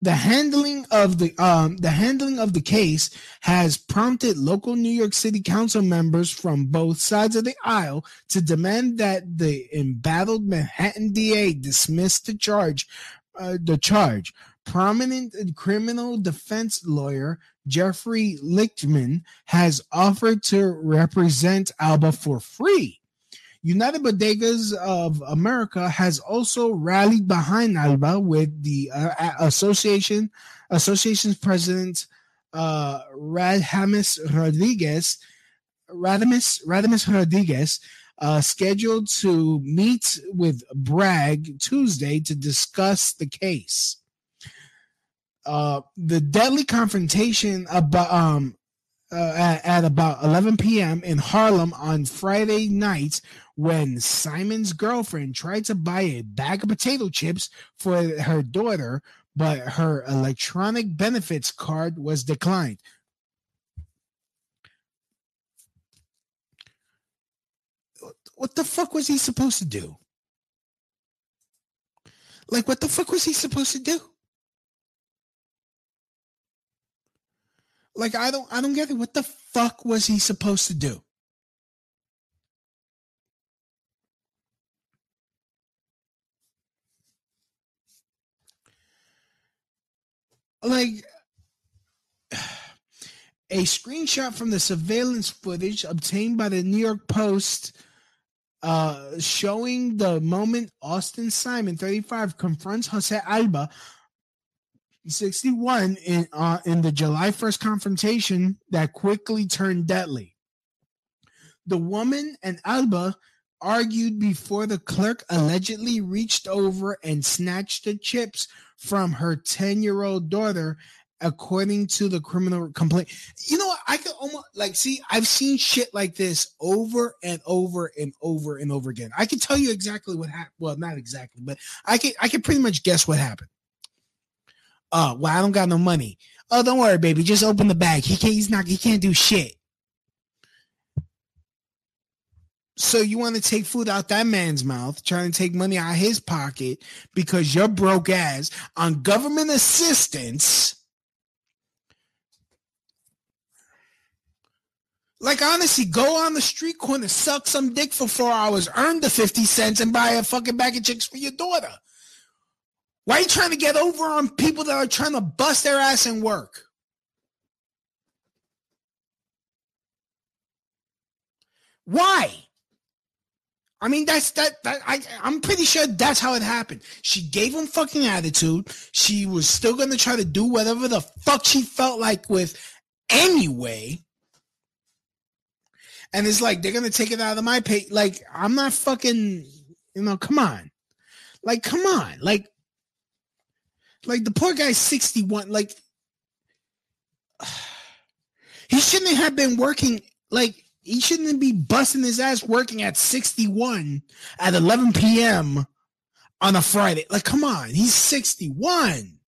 the handling of the um the handling of the case has prompted local New York City council members from both sides of the aisle to demand that the embattled Manhattan DA dismiss the charge uh, the charge prominent criminal defense lawyer Jeffrey Lichtman has offered to represent Alba for free. United Bodegas of America has also rallied behind Alba with the uh, association association's president uh, Radhames Rodriguez Radhames Radhames Rodriguez uh, scheduled to meet with Bragg Tuesday to discuss the case. Uh, the deadly confrontation about um, uh, at, at, about 11 p.m. in Harlem on Friday night when Simon's girlfriend tried to buy a bag of potato chips for her daughter, but her electronic benefits card was declined. What the fuck was he supposed to do? Like, what the fuck was he supposed to do? Like I don't I don't get it. What the fuck was he supposed to do? Like a screenshot from the surveillance footage obtained by the New York Post uh, showing the moment Austin Simon, 35, confronts Jose Alba 61 in uh, in the July 1st confrontation that quickly turned deadly. The woman and Alba argued before the clerk allegedly reached over and snatched the chips from her 10-year-old daughter according to the criminal complaint. You know, I can almost like see. I've seen shit like this over and over and over and over again. I can tell you exactly what happened. Well, not exactly, but I can. I can pretty much guess what happened. Oh, well, I don't got no money. Oh, don't worry, baby. Just open the bag. He can't. He's not. He can't do shit. So you want to take food out that man's mouth, trying to take money out his pocket because you're broke ass on government assistance. Like honestly, go on the street corner, suck some dick for four hours, earn the 50 cents, and buy a fucking bag of chicks for your daughter. Why are you trying to get over on people that are trying to bust their ass and work? Why? I mean, that's that. that I, I'm pretty sure that's how it happened. She gave him fucking attitude. She was still gonna try to do whatever the fuck she felt like with anyway. And it's like they're gonna take it out of my pay. Like I'm not fucking. You know, come on. Like, come on. Like, like the poor guy's 61. Like, he shouldn't have been working. Like, he shouldn't be busting his ass working at 61 at 11 p.m. on a Friday. Like, come on, he's 61.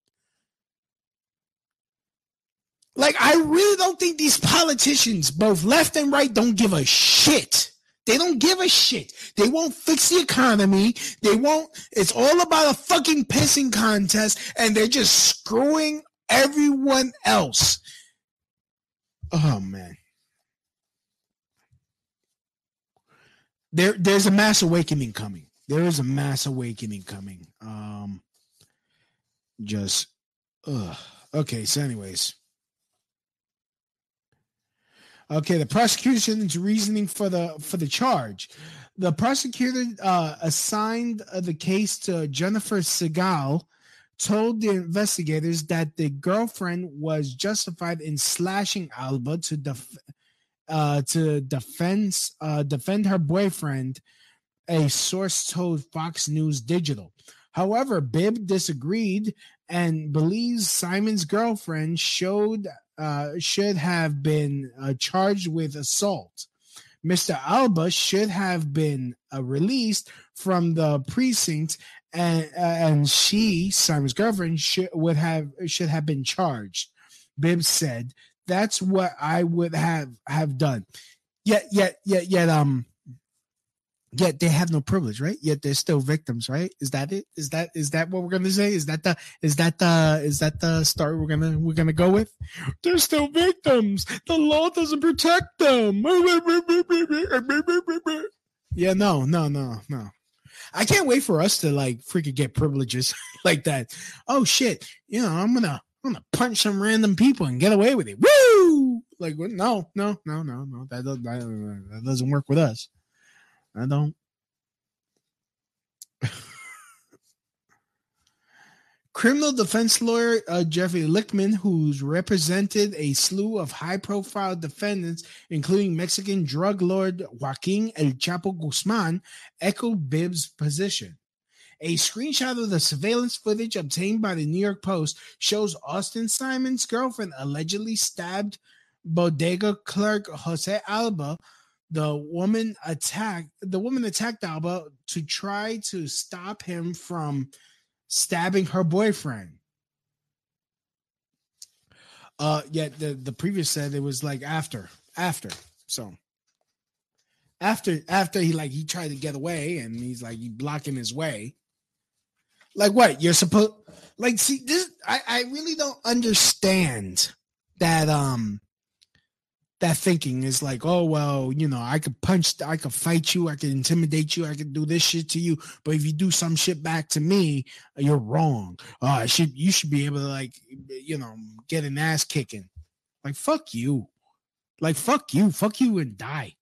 Like, I really don't think these politicians, both left and right, don't give a shit. They don't give a shit. They won't fix the economy. They won't. It's all about a fucking pissing contest, and they're just screwing everyone else. Oh man. There, there's a mass awakening coming. There is a mass awakening coming. Um, just, ugh. okay. So, anyways, okay. The prosecution's reasoning for the for the charge. The prosecutor uh, assigned uh, the case to Jennifer Segal. Told the investigators that the girlfriend was justified in slashing Alba to def- uh, to defend uh, defend her boyfriend. A source told Fox News Digital. However, Bibb disagreed and believes Simon's girlfriend showed uh, should have been uh, charged with assault. Mr. Alba should have been uh, released from the precinct, and uh, and she, Simon's girlfriend, should would have should have been charged. Bibb said that's what I would have have done. Yet, yet, yet, yet, um, yet they have no privilege, right? Yet they're still victims, right? Is that it? Is that is that what we're gonna say? Is that the is that the is that the story we're gonna we're gonna go with? They're still victims. The law doesn't protect them. Yeah, no, no, no, no. I can't wait for us to like freaking get privileges like that. Oh shit, you know, I'm gonna I'm gonna punch some random people and get away with it. Woo! Like no, no, no, no, no. That doesn't that, doesn't work with us. I don't. Criminal defense lawyer uh, Jeffrey Lichtman, who's represented a slew of high profile defendants, including Mexican drug lord Joaquin El Chapo Guzman, echoed Bibb's position. A screenshot of the surveillance footage obtained by the New York Post shows Austin Simon's girlfriend allegedly stabbed bodega clerk Jose Alba. The woman attacked the woman attacked Alba to try to stop him from stabbing her boyfriend. Uh yet the, the previous said it was like after. After. So after after he like he tried to get away and he's like he blocking his way. Like what? You're supposed like see this I, I really don't understand that um that thinking is like, oh well, you know, I could punch, I could fight you, I could intimidate you, I could do this shit to you, but if you do some shit back to me, you're wrong. Uh, I should, you should be able to like, you know, get an ass kicking. Like fuck you, like fuck you, fuck you and die.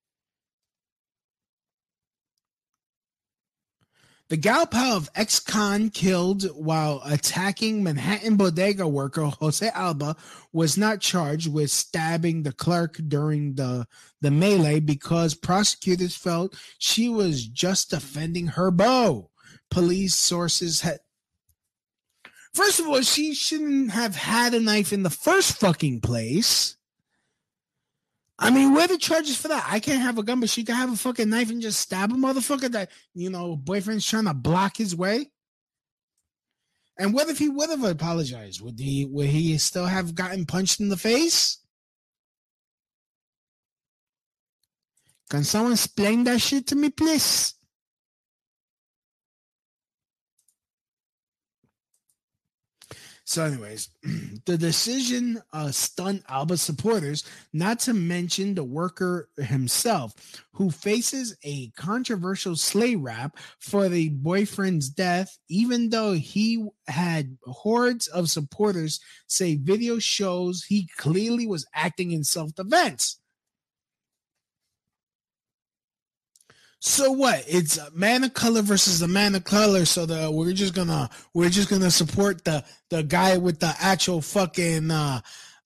The Galpao of ex-con killed while attacking Manhattan bodega worker Jose Alba was not charged with stabbing the clerk during the, the melee because prosecutors felt she was just defending her beau. Police sources had First of all, she shouldn't have had a knife in the first fucking place. I mean, where the charges for that? I can't have a gun, but she can have a fucking knife and just stab a motherfucker that you know boyfriend's trying to block his way. And what if he would have apologized? Would he would he still have gotten punched in the face? Can someone explain that shit to me, please? So, anyways, the decision uh, stunned Alba supporters, not to mention the worker himself, who faces a controversial slay rap for the boyfriend's death, even though he had hordes of supporters say video shows he clearly was acting in self defense. So what? It's a man of color versus a man of color. So the we're just gonna we're just gonna support the the guy with the actual fucking uh,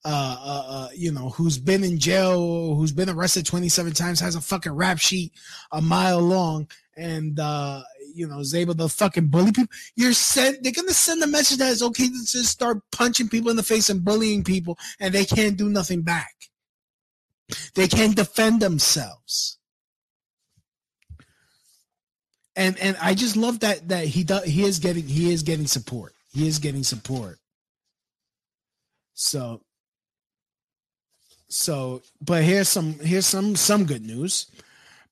uh uh, uh you know who's been in jail, who's been arrested twenty seven times, has a fucking rap sheet a mile long, and uh you know is able to fucking bully people. You're sent. They're gonna send a message that it's okay to just start punching people in the face and bullying people, and they can't do nothing back. They can't defend themselves and and I just love that that he does he is getting he is getting support. He is getting support. So so but here's some here's some some good news.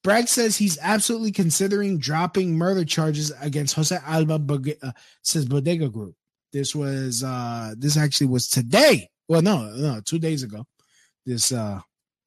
Bragg says he's absolutely considering dropping murder charges against Jose Alba uh, says Bodega Group. This was uh this actually was today. Well, no, no, two days ago. This uh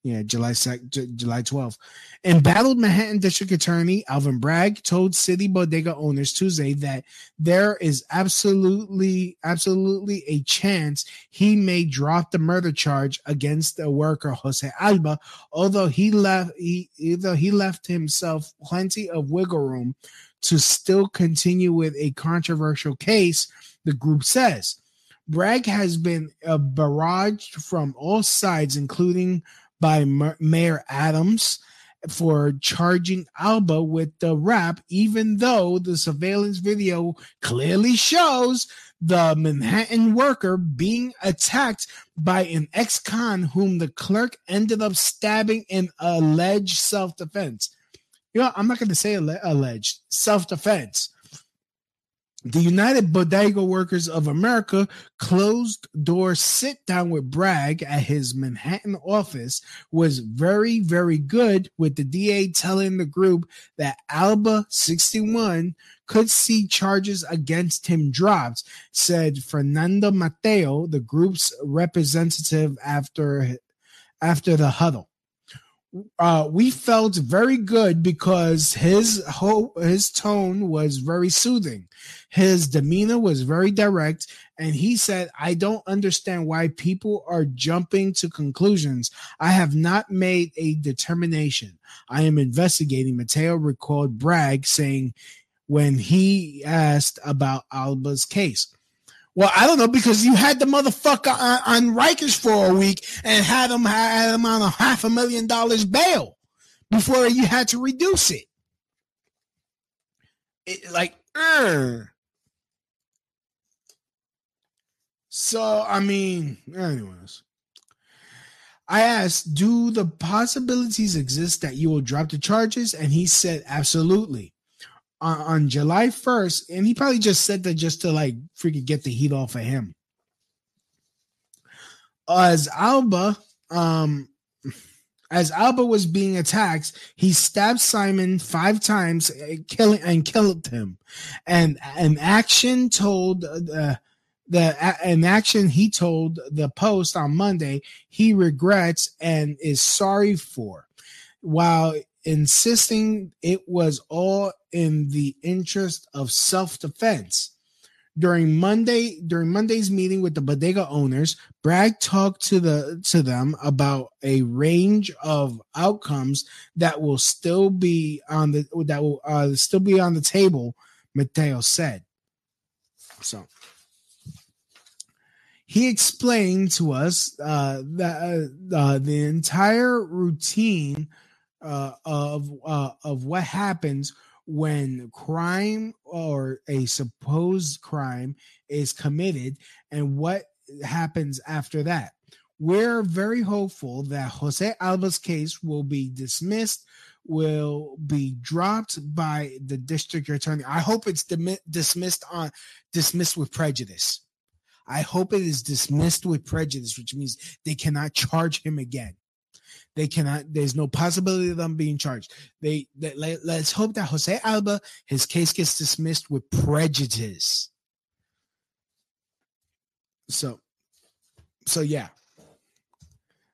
yeah, July 2nd, July 12th. Embattled Manhattan District Attorney Alvin Bragg told City Bodega owners Tuesday that there is absolutely, absolutely a chance he may drop the murder charge against the worker Jose Alba, although he left he although he left himself plenty of wiggle room to still continue with a controversial case, the group says. Bragg has been uh, a barrage from all sides, including by Mayor Adams for charging Alba with the rap, even though the surveillance video clearly shows the Manhattan worker being attacked by an ex con whom the clerk ended up stabbing in alleged self defense. You know, I'm not going to say alleged self defense. The United Bodega Workers of America closed door sit down with Bragg at his Manhattan office was very, very good, with the DA telling the group that Alba 61 could see charges against him dropped, said Fernando Mateo, the group's representative after after the huddle uh, we felt very good because his his tone was very soothing. His demeanor was very direct, and he said, "I don't understand why people are jumping to conclusions. I have not made a determination. I am investigating." Mateo recalled Bragg saying when he asked about Alba's case. Well, I don't know because you had the motherfucker on, on Rikers for a week and had him had him on a half a million dollars bail before you had to reduce it. it like, uh. so I mean, anyways. I asked, do the possibilities exist that you will drop the charges? And he said, absolutely on, on July 1st, and he probably just said that just to like freaking get the heat off of him. As Alba, um, as Alba was being attacked, he stabbed Simon five times, uh, killing and killed him. And an action told the the an action he told the Post on Monday he regrets and is sorry for, while insisting it was all in the interest of self-defense. During Monday, during Monday's meeting with the bodega owners, Bragg talked to the to them about a range of outcomes that will still be on the that will uh, still be on the table. Mateo said. So he explained to us uh, that uh, the entire routine uh, of uh, of what happens when crime or a supposed crime is committed and what happens after that we're very hopeful that Jose Alba's case will be dismissed, will be dropped by the district attorney. I hope it's dismissed on dismissed with prejudice. I hope it is dismissed with prejudice, which means they cannot charge him again. They cannot. There's no possibility of them being charged. They, they let, let's hope that Jose Alba his case gets dismissed with prejudice. So, so yeah.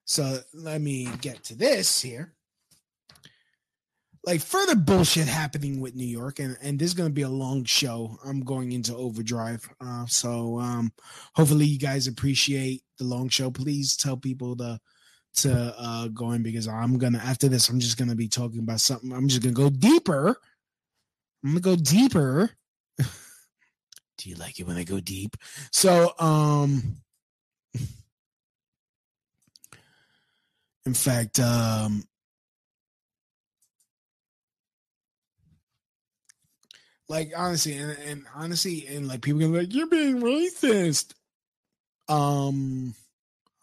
So let me get to this here. Like further bullshit happening with New York, and and this is gonna be a long show. I'm going into overdrive, uh, so um, hopefully you guys appreciate the long show. Please tell people to to uh go in because I'm gonna after this I'm just gonna be talking about something. I'm just gonna go deeper. I'm gonna go deeper. Do you like it when I go deep? So um in fact um like honestly and, and honestly and like people gonna be like you're being racist um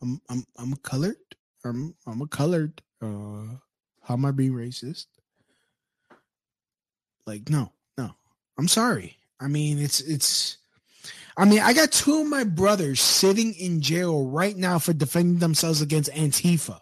i'm i'm i'm colored i'm i'm a colored uh how am i being racist like no no i'm sorry i mean it's it's i mean i got two of my brothers sitting in jail right now for defending themselves against antifa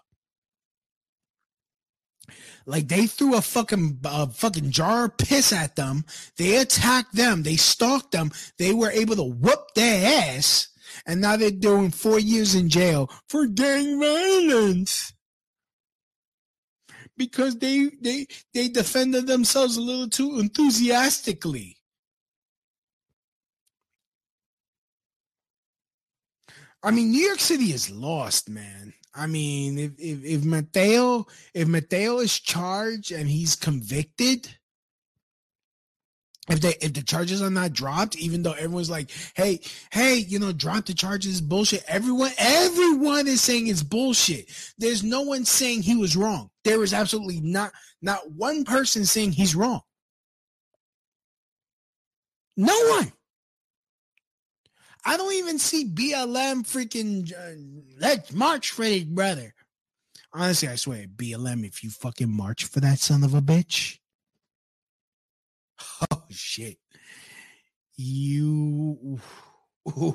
like they threw a fucking a fucking jar of piss at them. They attacked them. They stalked them. They were able to whoop their ass, and now they're doing four years in jail for gang violence because they they they defended themselves a little too enthusiastically. I mean, New York City is lost, man. I mean, if if, if Mateo if Mateo is charged and he's convicted, if they if the charges are not dropped, even though everyone's like, hey, hey, you know, drop the charges, bullshit. Everyone, everyone is saying it's bullshit. There's no one saying he was wrong. There is absolutely not not one person saying he's wrong. No one. I don't even see BLM freaking uh, let's march for it, brother. Honestly, I swear, BLM, if you fucking march for that son of a bitch, oh shit, you, because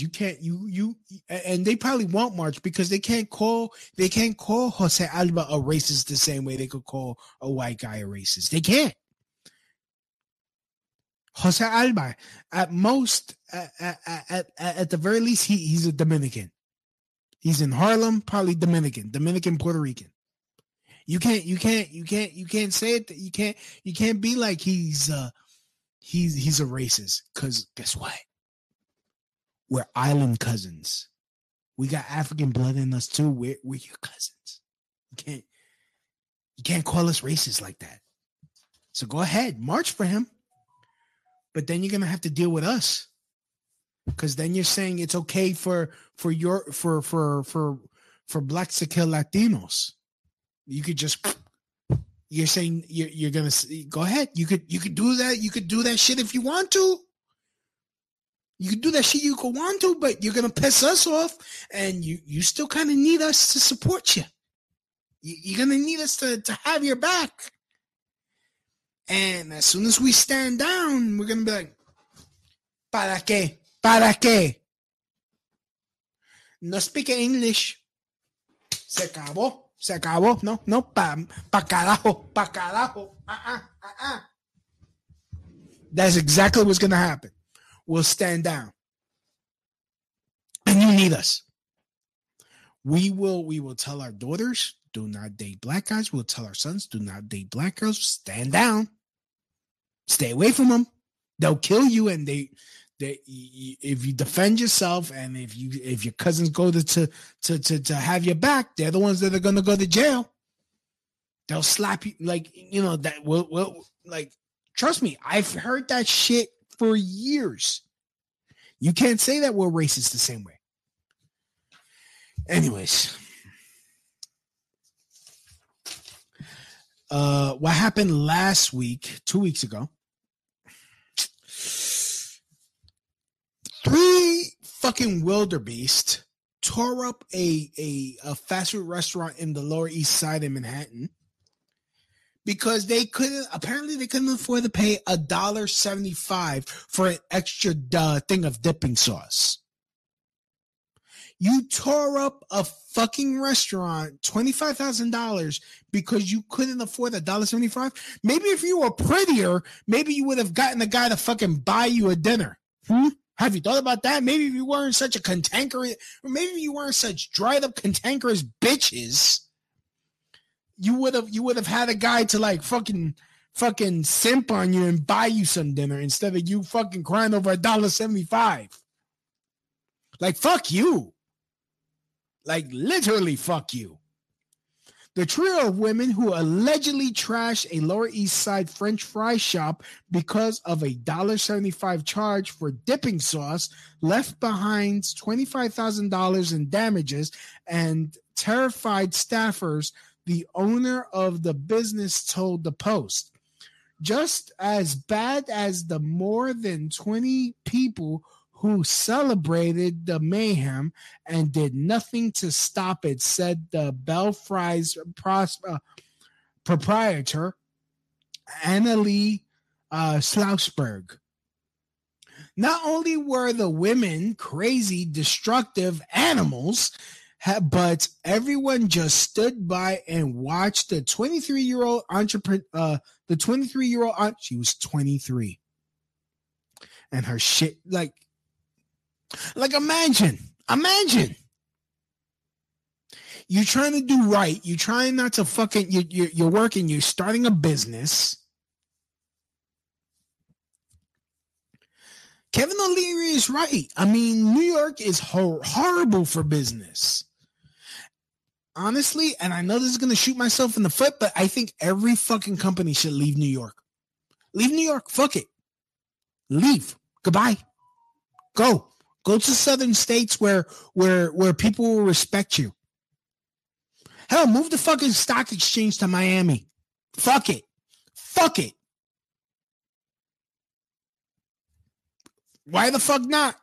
you can't, you you, and they probably won't march because they can't call they can't call Jose Alba a racist the same way they could call a white guy a racist. They can't. Jose Alba, at most, at, at, at, at the very least, he, he's a Dominican. He's in Harlem, probably Dominican, Dominican, Puerto Rican. You can't, you can't, you can't, you can't say it. You can't, you can't be like he's, uh, he's, he's a racist. Cause guess what? We're island cousins. We got African blood in us too. We're, we're your cousins. You can't, you can't call us racist like that. So go ahead, march for him but then you're gonna have to deal with us because then you're saying it's okay for for your for for for for blacks to kill latinos you could just you're saying you're, you're gonna go ahead you could you could do that you could do that shit if you want to you could do that shit you could want to but you're gonna piss us off and you you still kind of need us to support you. you you're gonna need us to to have your back and as soon as we stand down, we're gonna be like, ¿Para qué? ¿Para qué? No speak English. Se acabó. Se acabó. No, no, pa, pa carajo. Pa carajo. Uh-uh, uh-uh. That's exactly what's gonna happen. We'll stand down. And you need us. We will, we will tell our daughters, do not date black guys. We'll tell our sons, do not date black girls. Stand down. Stay away from them. They'll kill you, and they, if you defend yourself, and if you, if your cousins go to to to to, to have your back, they're the ones that are gonna go to jail. They'll slap you, like you know that. Will will like trust me. I've heard that shit for years. You can't say that we're racist the same way. Anyways, uh, what happened last week, two weeks ago? Three fucking wildebeest tore up a, a a fast food restaurant in the Lower East Side in Manhattan because they couldn't apparently they couldn't afford to pay a dollar seventy five for an extra thing of dipping sauce. You tore up a fucking restaurant twenty five thousand dollars because you couldn't afford a dollar seventy five. Maybe if you were prettier, maybe you would have gotten the guy to fucking buy you a dinner. Hmm? Have you thought about that? Maybe if you weren't such a cantankerous, or maybe you weren't such dried up cantankerous bitches, you would have you would have had a guy to like fucking fucking simp on you and buy you some dinner instead of you fucking crying over a dollar seventy five. Like fuck you. Like literally fuck you. The trio of women who allegedly trashed a Lower East Side French fry shop because of a $1.75 charge for dipping sauce left behind $25,000 in damages and terrified staffers, the owner of the business told the Post. Just as bad as the more than 20 people who celebrated the mayhem and did nothing to stop it, said the Belfries pros- uh, proprietor, Annalie uh, Slausberg. Not only were the women crazy, destructive animals, but everyone just stood by and watched the 23 year old entrepreneur, uh, the 23 year old aunt, she was 23. And her shit, like, like imagine, imagine. You're trying to do right. You're trying not to fucking. You, you, you're working. You're starting a business. Kevin O'Leary is right. I mean, New York is hor- horrible for business. Honestly, and I know this is going to shoot myself in the foot, but I think every fucking company should leave New York. Leave New York. Fuck it. Leave. Goodbye. Go. Go to southern states where where where people will respect you. Hell, move the fucking stock exchange to Miami. Fuck it. Fuck it. Why the fuck not?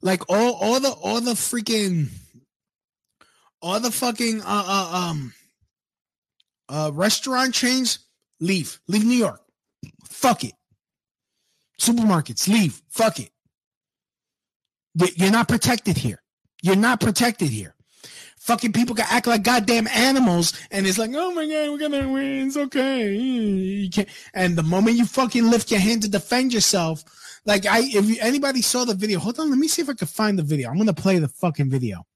Like all all the all the freaking all the fucking uh, uh um uh restaurant chains leave. Leave New York. Fuck it. Supermarkets, leave. Fuck it. You're not protected here. You're not protected here. Fucking people can act like goddamn animals, and it's like, oh my god, we're gonna win. It's okay. You can't. And the moment you fucking lift your hand to defend yourself, like I, if anybody saw the video, hold on, let me see if I can find the video. I'm gonna play the fucking video.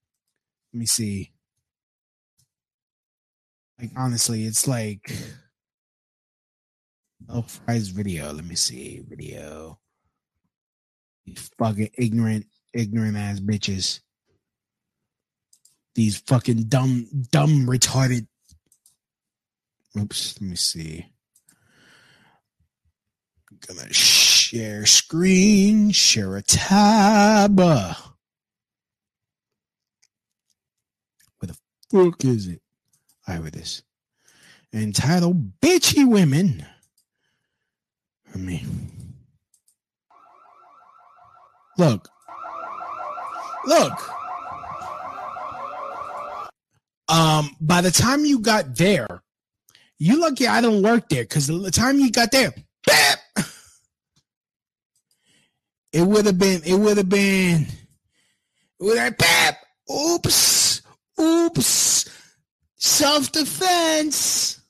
Let me see. Like honestly, it's like Oh, Fry's video. Let me see. Video. These fucking ignorant, ignorant ass bitches. These fucking dumb, dumb, retarded. Oops. Let me see. I'm gonna share screen, share a tab. Where the fuck is it? I right, with this. Entitled Bitchy Women for me. Look. Look. Um, by the time you got there, you lucky I don't work there because the time you got there, bam, it would have been, it would have been, would have bam, oops, oops, self defense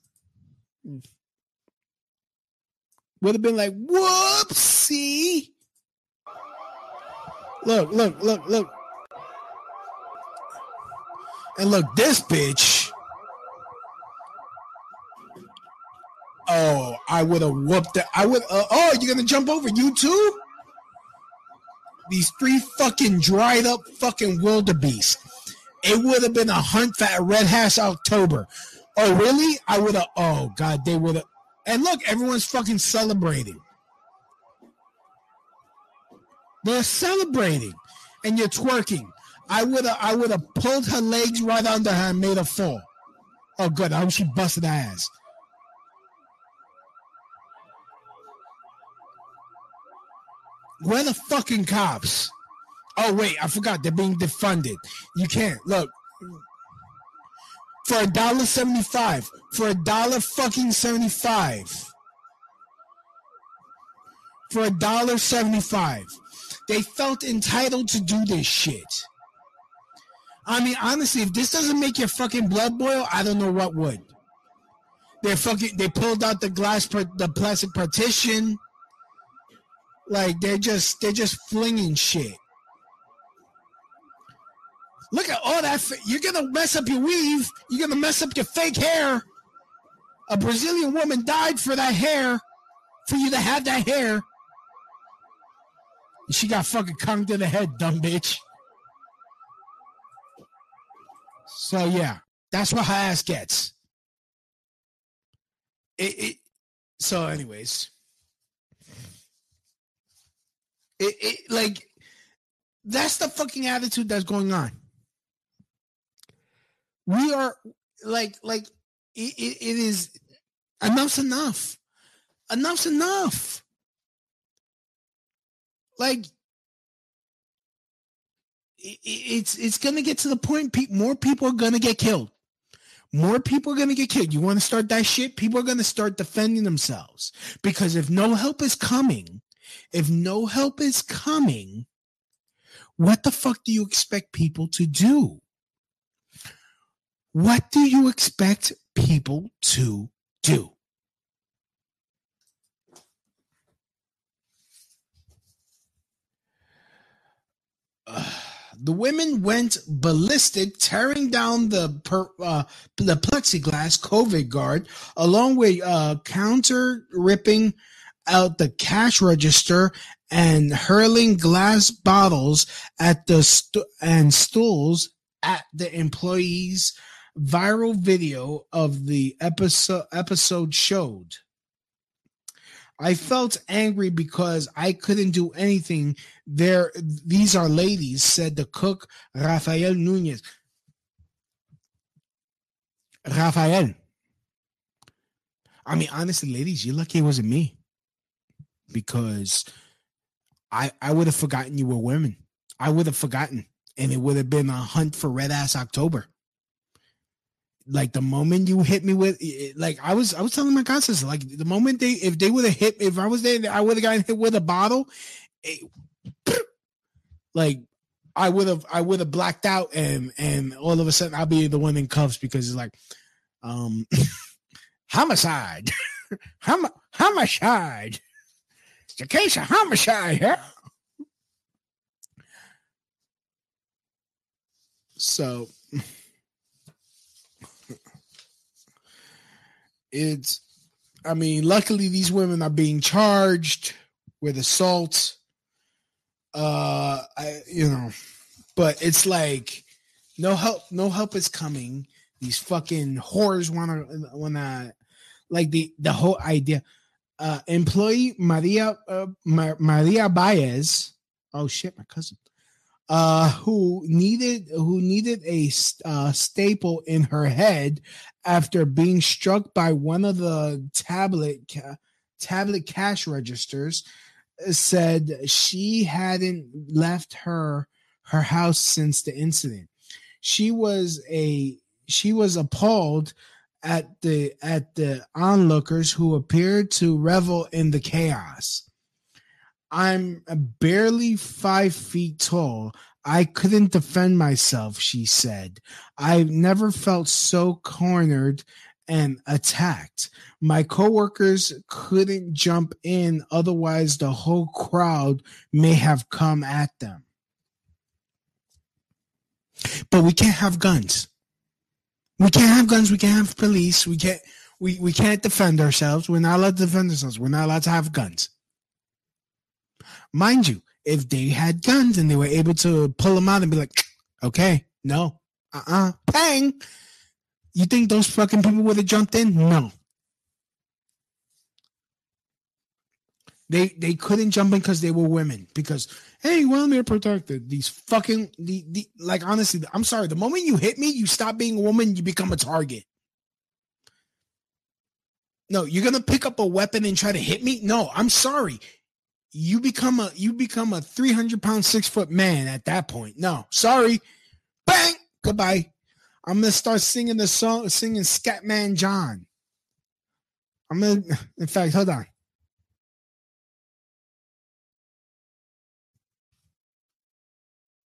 would have been like, whoopsie. Look, look, look, look. And look, this bitch. Oh, I would have whooped it. I would. Uh, oh, you're gonna jump over you too? These three fucking dried up fucking wildebeest. It would have been a hunt for a red hash October. Oh, really? I would have. Oh, God, they would have. And look, everyone's fucking celebrating. They're celebrating, and you're twerking. I would have, I would have pulled her legs right under her and made her fall. Oh, good. I hope she busted her ass. Where the fucking cops? Oh wait, I forgot they're being defunded. You can't look for a dollar seventy five. For a dollar fucking seventy five. For a dollar seventy five. They felt entitled to do this shit. I mean, honestly, if this doesn't make your fucking blood boil, I don't know what would. They're fucking. They pulled out the glass, the plastic partition. Like they're just, they're just flinging shit. Look at all that. You're gonna mess up your weave. You're gonna mess up your fake hair. A Brazilian woman died for that hair, for you to have that hair. She got fucking conked in the head, dumb bitch. So yeah, that's what her ass gets. It, it so anyways. It, it like that's the fucking attitude that's going on. We are like like it, it, it is enough's enough. Enough's enough. Like it's it's gonna get to the point. Pe- more people are gonna get killed. More people are gonna get killed. You want to start that shit? People are gonna start defending themselves because if no help is coming, if no help is coming, what the fuck do you expect people to do? What do you expect people to do? Uh, the women went ballistic, tearing down the per, uh, the plexiglass COVID guard, along with uh, counter ripping out the cash register and hurling glass bottles at the st- and stools at the employees. Viral video of the episode episode showed. I felt angry because I couldn't do anything. There, these are ladies, said the cook Rafael Nunez. Rafael. I mean, honestly, ladies, you're lucky it wasn't me because I I would have forgotten you were women. I would have forgotten, and it would have been a hunt for red ass October. Like the moment you hit me with, eh, eh, like I was, I was telling my cousins, like the moment they, if they would have hit, if I was there, I would have gotten hit with a bottle. Eh, it, like I would have, I would have blacked out, and and all of a sudden I'll be the one in cuffs because it's like, um, homicide, Hom- homicide. It's a case of homicide, yeah. So it's I mean, luckily these women are being charged with assault. Uh I you know, but it's like no help no help is coming. These fucking whores wanna wanna like the the whole idea. Uh employee Maria uh, Maria Baez. Oh shit, my cousin uh, who needed who needed a uh, staple in her head after being struck by one of the tablet ca- tablet cash registers uh, said she hadn't left her her house since the incident. She was a she was appalled at the at the onlookers who appeared to revel in the chaos i'm barely five feet tall I couldn't defend myself, she said. I've never felt so cornered and attacked. My coworkers couldn't jump in, otherwise, the whole crowd may have come at them. But we can't have guns. We can't have guns. We can't have police. We can't. We, we can't defend ourselves. We're not allowed to defend ourselves. We're not allowed to have guns. Mind you, if they had guns and they were able to pull them out and be like, okay, no, uh uh-uh, uh, bang. You think those fucking people would have jumped in? No. They they couldn't jump in because they were women. Because hey, well, they're protected. These fucking the, the like honestly, I'm sorry. The moment you hit me, you stop being a woman, you become a target. No, you're gonna pick up a weapon and try to hit me. No, I'm sorry you become a you become a 300 pound six foot man at that point. No sorry. Bang. Goodbye. I'm gonna start singing the song singing scatman john. I'm gonna in fact hold on.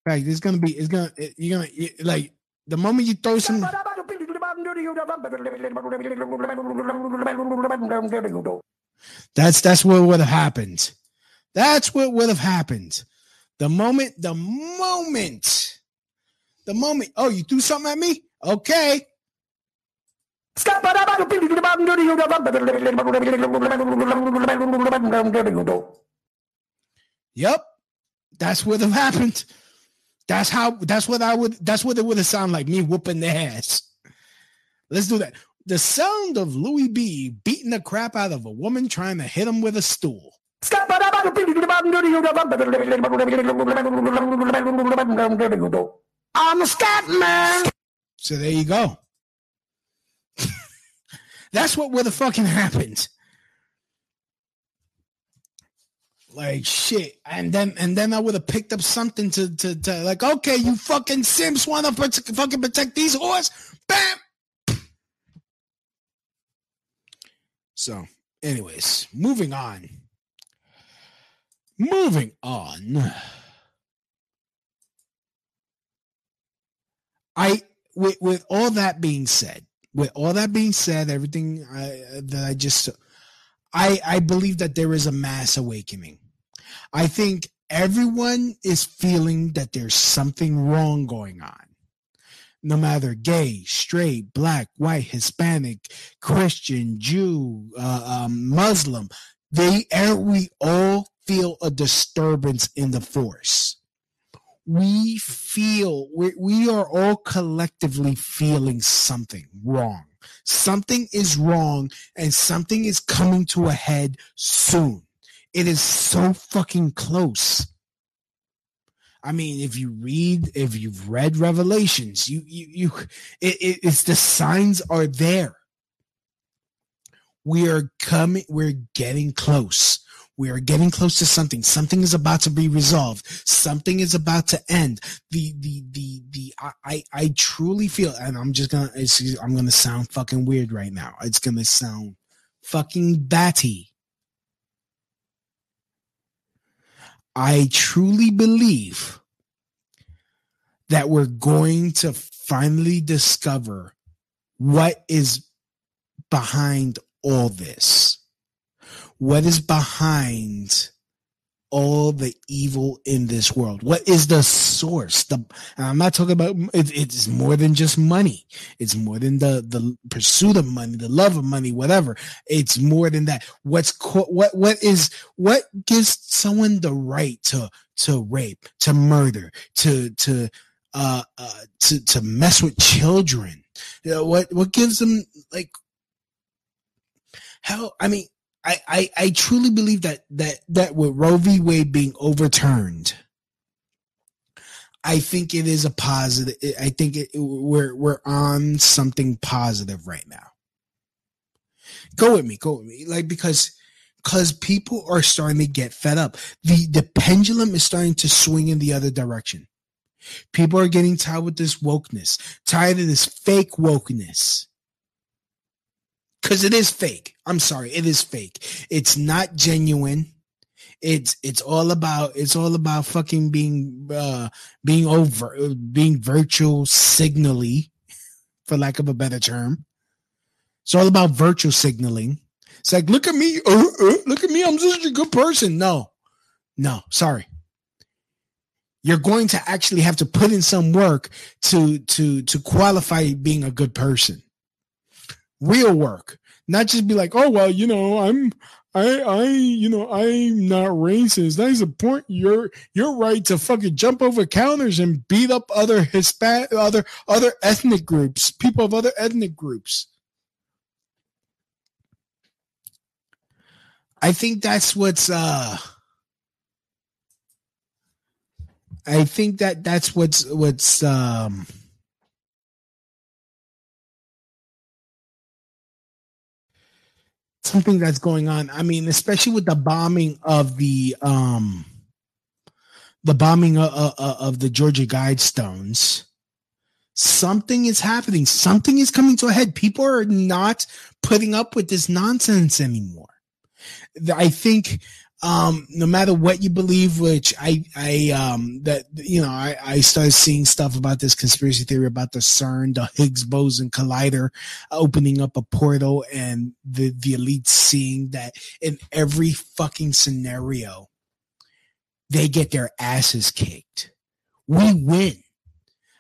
Fact it's gonna be it's gonna it- you're gonna it- like the moment you throw some That's that's what would have happened. That's what would have happened. The moment, the moment, the moment. Oh, you threw something at me? Okay. Yep. That's what have happened. That's how that's what I would that's what it would have sounded like me whooping the ass. Let's do that. The sound of Louis B beating the crap out of a woman trying to hit him with a stool. I'm a scat man. So there you go. That's what have fucking happened. Like shit, and then and then I would have picked up something to to, to like, okay, you fucking simps want to protect, fucking protect these horse, bam. So, anyways, moving on. Moving on. I with with all that being said, with all that being said, everything I, that I just I I believe that there is a mass awakening. I think everyone is feeling that there's something wrong going on. No matter gay, straight, black, white, Hispanic, Christian, Jew, uh, um, Muslim, they we all feel a disturbance in the force. We feel we we are all collectively feeling something wrong. Something is wrong, and something is coming to a head soon. It is so fucking close. I mean, if you read, if you've read Revelations, you you you, it, it, it's the signs are there. We are coming. We're getting close. We are getting close to something. Something is about to be resolved. Something is about to end. The the the the I I, truly feel, and I'm just gonna I'm gonna sound fucking weird right now. It's gonna sound fucking batty. I truly believe that we're going to finally discover what is behind all this. What is behind all the evil in this world? What is the source? The I'm not talking about it, it's more than just money. It's more than the the pursuit of money, the love of money, whatever. It's more than that. What's co- what what is what gives someone the right to to rape, to murder, to to uh, uh to to mess with children? You know, what what gives them like how I mean I, I, I truly believe that that that with Roe v. Wade being overturned, I think it is a positive. I think it, we're we're on something positive right now. Go with me, go with me, like because because people are starting to get fed up. the The pendulum is starting to swing in the other direction. People are getting tired with this wokeness, tired of this fake wokeness because it is fake. I'm sorry, it is fake. It's not genuine. It's it's all about it's all about fucking being uh being over being virtual signally, for lack of a better term. It's all about virtual signaling. It's like look at me, uh, uh, look at me. I'm such a good person. No, no, sorry. You're going to actually have to put in some work to to to qualify being a good person real work. Not just be like oh well you know i'm i i you know i'm not racist. I support your your right to fucking jump over counters and beat up other hispanic other other ethnic groups people of other ethnic groups. I think that's what's uh i think that that's what's what's um something that's going on. I mean, especially with the bombing of the um the bombing of, of, of the Georgia Guidestones. Something is happening. Something is coming to a head. People are not putting up with this nonsense anymore. I think um no matter what you believe which i i um that you know i i started seeing stuff about this conspiracy theory about the cern the higgs boson collider opening up a portal and the the elite seeing that in every fucking scenario they get their asses kicked. We win.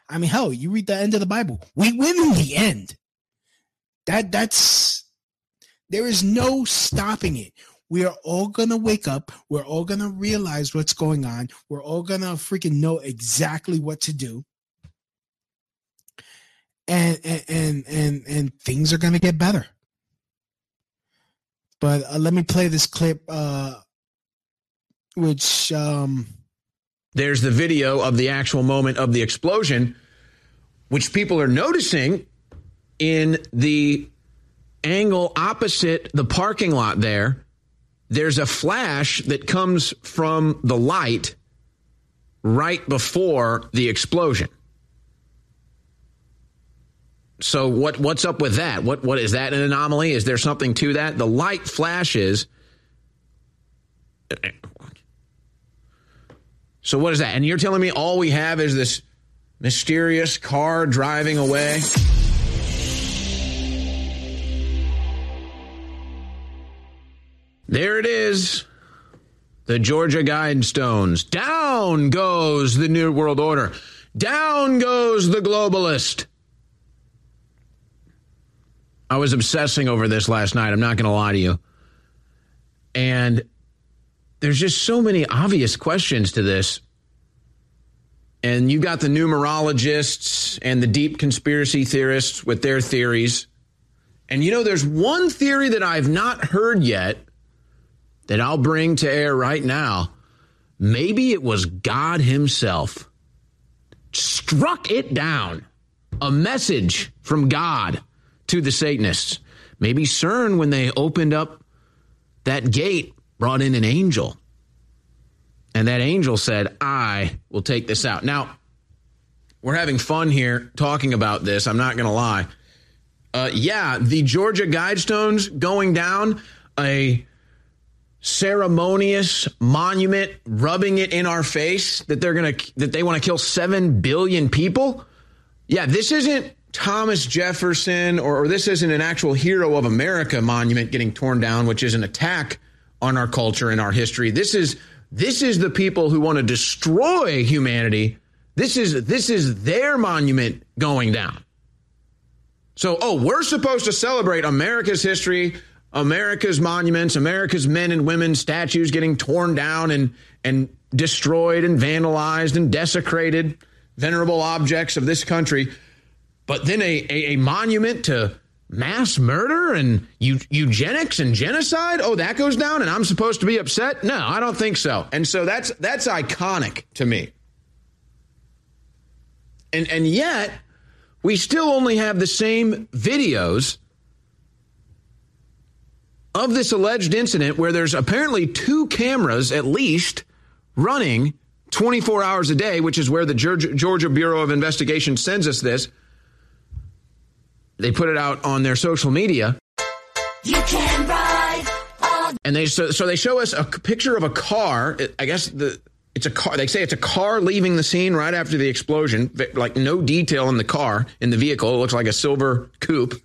I mean hell you read the end of the bible. We win in the end. That that's there is no stopping it we are all going to wake up. We're all going to realize what's going on. We're all going to freaking know exactly what to do. And, and, and, and, and things are going to get better. But uh, let me play this clip, uh, which, um, there's the video of the actual moment of the explosion, which people are noticing in the angle opposite the parking lot there there's a flash that comes from the light right before the explosion. So what what's up with that? What what is that an anomaly? Is there something to that? The light flashes So what is that? And you're telling me all we have is this mysterious car driving away? There it is. The Georgia Guidestones. Down goes the New World Order. Down goes the globalist. I was obsessing over this last night. I'm not going to lie to you. And there's just so many obvious questions to this. And you've got the numerologists and the deep conspiracy theorists with their theories. And you know, there's one theory that I've not heard yet that I'll bring to air right now, maybe it was God Himself struck it down. A message from God to the Satanists. Maybe CERN, when they opened up that gate, brought in an angel. And that angel said, I will take this out. Now, we're having fun here talking about this. I'm not going to lie. Uh, yeah, the Georgia Guidestones going down, a ceremonious monument rubbing it in our face that they're going to that they want to kill 7 billion people? Yeah this isn't thomas jefferson or, or, this isn't an actual hero of america monument getting torn down which is an attack on our culture and our history. This is this is the people who want to destroy humanity. This is this is their monument going down. So oh we're supposed to celebrate america's history America's monuments, America's men and women statues getting torn down and, and destroyed and vandalized and desecrated, venerable objects of this country. But then a, a, a monument to mass murder and eu- eugenics and genocide? Oh, that goes down and I'm supposed to be upset? No, I don't think so. And so that's that's iconic to me. And and yet we still only have the same videos of this alleged incident where there's apparently two cameras at least running 24 hours a day, which is where the Georgia, Bureau of Investigation sends us this. They put it out on their social media. You can ride. And they so, so they show us a picture of a car. I guess the it's a car. They say it's a car leaving the scene right after the explosion. Like no detail in the car in the vehicle. It looks like a silver coupe.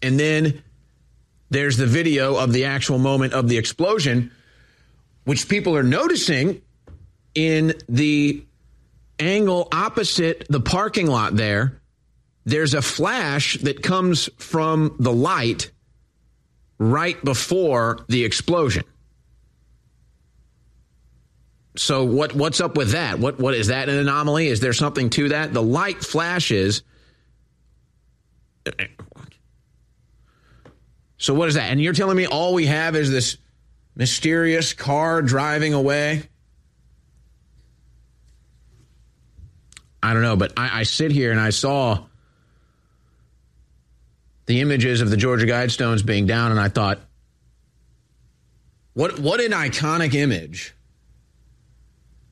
And then there's the video of the actual moment of the explosion, which people are noticing in the angle opposite the parking lot there. There's a flash that comes from the light right before the explosion. So what what's up with that? What what is that an anomaly? Is there something to that? The light flashes so what is that? And you're telling me all we have is this mysterious car driving away? I don't know, but I, I sit here and I saw the images of the Georgia Guidestones being down, and I thought, what what an iconic image.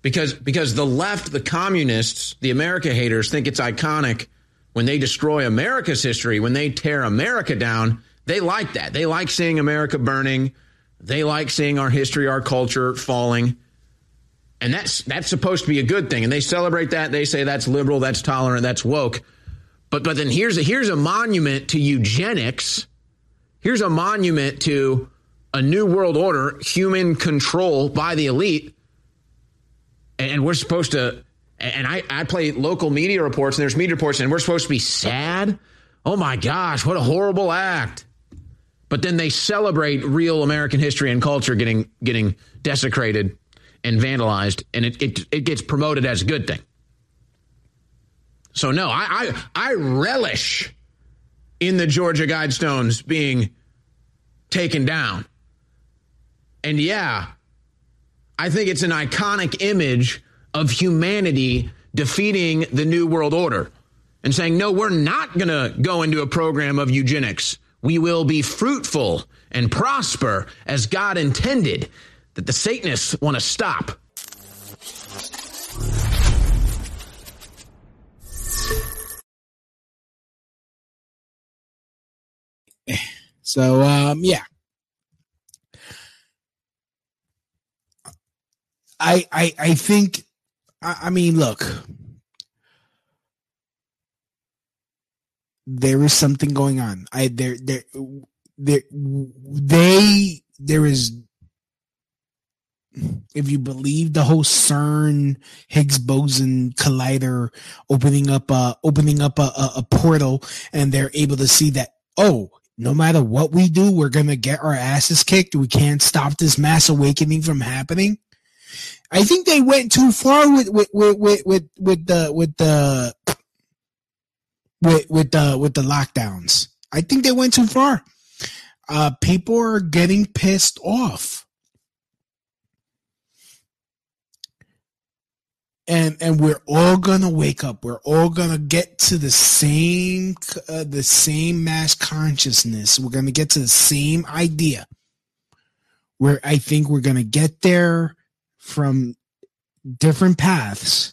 Because because the left, the communists, the America haters think it's iconic when they destroy America's history, when they tear America down. They like that. They like seeing America burning. They like seeing our history, our culture falling. And that's that's supposed to be a good thing. And they celebrate that. They say that's liberal, that's tolerant, that's woke. But but then here's a here's a monument to eugenics. Here's a monument to a new world order, human control by the elite. And we're supposed to and I, I play local media reports and there's media reports and we're supposed to be sad. Oh my gosh, what a horrible act. But then they celebrate real American history and culture getting getting desecrated and vandalized, and it, it, it gets promoted as a good thing. So no, I, I I relish in the Georgia Guidestones being taken down. And yeah, I think it's an iconic image of humanity defeating the New World Order and saying, no, we're not going to go into a program of eugenics. We will be fruitful and prosper as God intended, that the Satanists want to stop. So um yeah. I I I think I, I mean look there is something going on. I there there there they there is if you believe the whole CERN Higgs boson collider opening up uh opening up a, a, a portal and they're able to see that oh no matter what we do we're gonna get our asses kicked we can't stop this mass awakening from happening I think they went too far with with with with with, with the with the with with the with the lockdowns. I think they went too far. Uh, people are getting pissed off, and and we're all gonna wake up. We're all gonna get to the same uh, the same mass consciousness. We're gonna get to the same idea. Where I think we're gonna get there from different paths,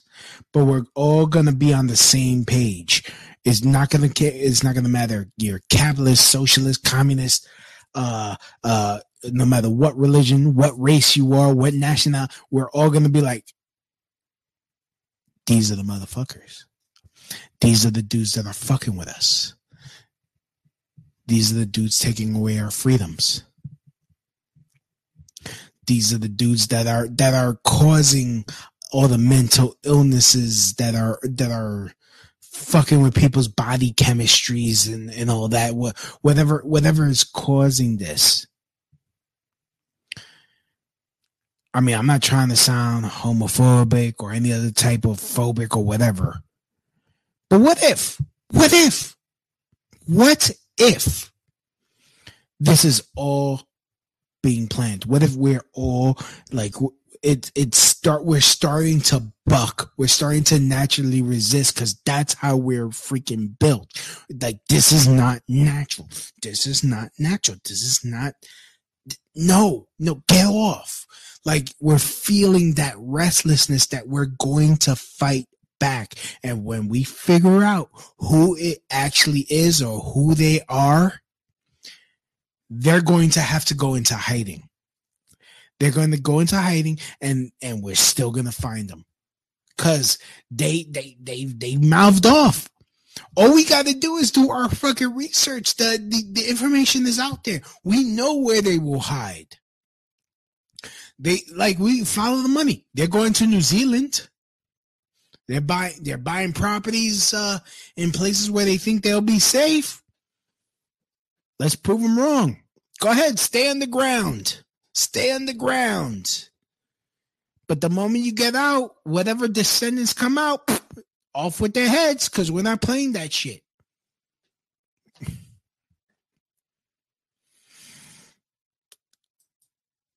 but we're all gonna be on the same page it's not gonna it's not gonna matter you're capitalist, socialist, communist, uh uh no matter what religion, what race you are, what national, we're all gonna be like, these are the motherfuckers. These are the dudes that are fucking with us. These are the dudes taking away our freedoms. These are the dudes that are that are causing all the mental illnesses that are that are fucking with people's body chemistries and, and all that, whatever, whatever is causing this. I mean, I'm not trying to sound homophobic or any other type of phobic or whatever. But what if, what if, what if this is all being planned? What if we're all like, it it start we're starting to buck. We're starting to naturally resist because that's how we're freaking built. Like this is not natural. This is not natural. This is not no no get off. Like we're feeling that restlessness that we're going to fight back. And when we figure out who it actually is or who they are they're going to have to go into hiding they're going to go into hiding, and and we're still going to find them because they they they they mouthed off. All we got to do is do our fucking research. The, the the information is out there. We know where they will hide. They like we follow the money. They're going to New Zealand. They're buying they're buying properties uh, in places where they think they'll be safe. Let's prove them wrong. Go ahead, stay on the ground. Stay on the ground. But the moment you get out, whatever descendants come out, off with their heads, because we're not playing that shit.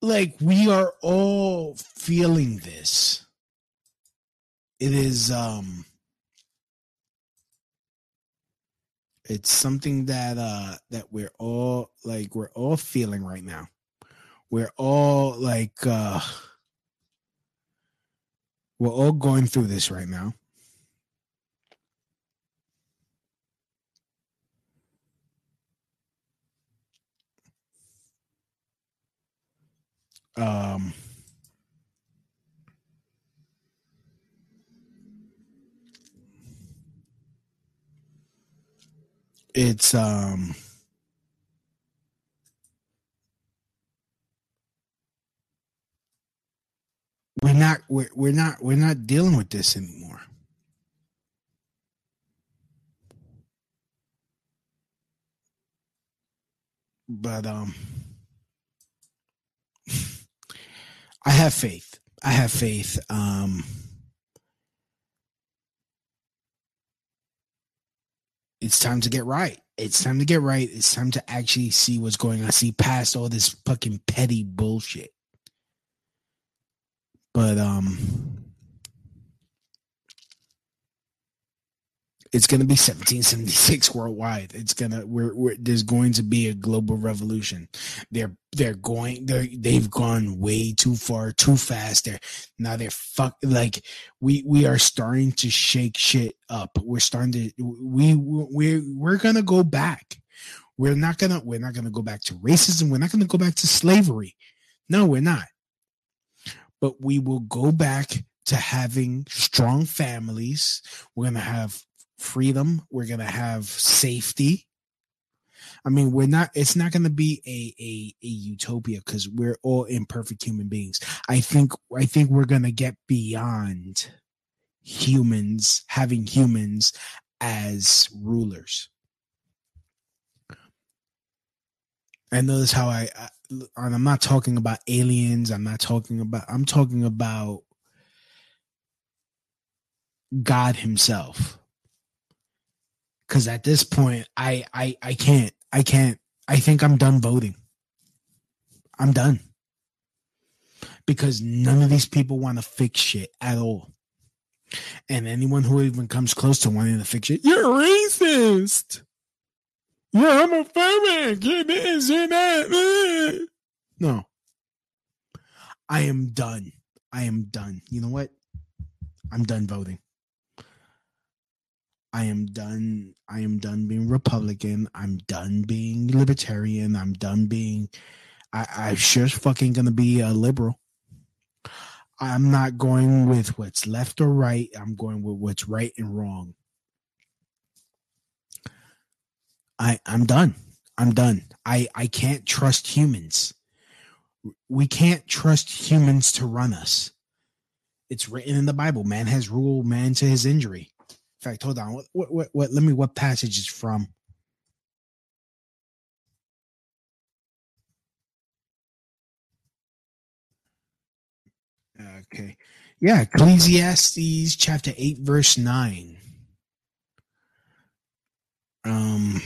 like we are all feeling this. It is um It's something that uh that we're all like we're all feeling right now. We're all like uh we're all going through this right now. Um it's um we're not we're, we're not we're not dealing with this anymore. But um i have faith. I have faith um it's time to get right. It's time to get right. It's time to actually see what's going on. See past all this fucking petty bullshit but um it's going to be 1776 worldwide. It's going to we're, we're there's going to be a global revolution. They're they're going they're they've gone way too far too fast. They're now they're fuck like we we are starting to shake shit up. We're starting to we we're we're going to go back. We're not going to we're not going to go back to racism. We're not going to go back to slavery. No we're not but we will go back to having strong families. We're going to have freedom. We're going to have safety. I mean, we're not, it's not going to be a, a, a utopia because we're all imperfect human beings. I think, I think we're going to get beyond humans having humans as rulers. And notice how I, I and I'm not talking about aliens. I'm not talking about. I'm talking about God Himself. Because at this point, I I I can't. I can't. I think I'm done voting. I'm done. Because none of these people want to fix shit at all. And anyone who even comes close to wanting to fix it, you're racist yeah, I'm a homophobic. You're this, you're that. No. I am done. I am done. You know what? I'm done voting. I am done. I am done being Republican. I'm done being libertarian. I'm done being. I, I'm sure fucking gonna be a liberal. I'm not going with what's left or right. I'm going with what's right and wrong. I I'm done. I'm done. I I can't trust humans. We can't trust humans to run us. It's written in the Bible. Man has ruled man to his injury. In fact, hold on. What what what, what let me what passage is from? Okay. Yeah, Ecclesiastes chapter 8 verse 9. Um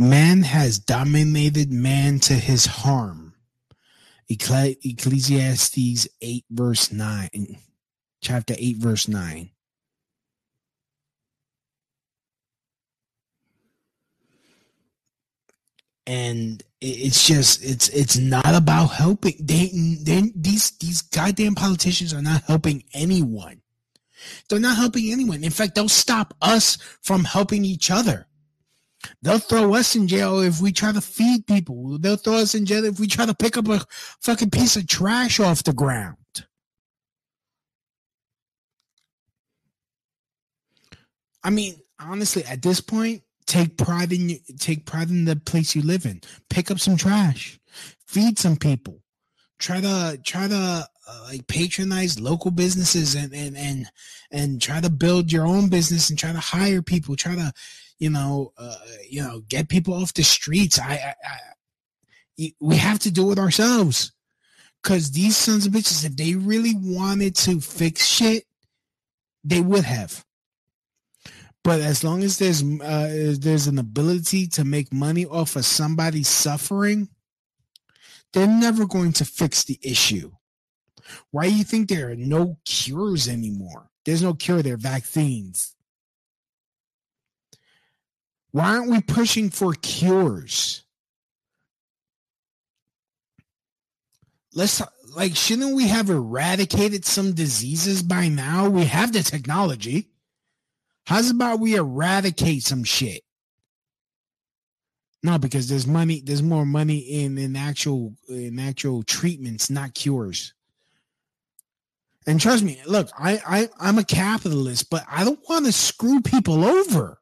Man has dominated man to his harm. Ecclesiastes 8, verse 9, chapter 8, verse 9. And it's just it's it's not about helping. They, they these these goddamn politicians are not helping anyone. They're not helping anyone. In fact, they'll stop us from helping each other. They'll throw us in jail if we try to feed people. They'll throw us in jail if we try to pick up a fucking piece of trash off the ground. I mean, honestly, at this point, take pride in take pride in the place you live in. Pick up some trash, feed some people. Try to try to uh, like patronize local businesses and and and and try to build your own business and try to hire people. Try to you know, uh, you know, get people off the streets. I, I, I we have to do it ourselves. Cause these sons of bitches, if they really wanted to fix shit, they would have. But as long as there's uh, there's an ability to make money off of somebody suffering, they're never going to fix the issue. Why do you think there are no cures anymore? There's no cure, there are vaccines. Why aren't we pushing for cures? Let's like, shouldn't we have eradicated some diseases by now? We have the technology. How's about we eradicate some shit? No, because there's money. There's more money in in actual in actual treatments, not cures. And trust me, look, I, I I'm a capitalist, but I don't want to screw people over.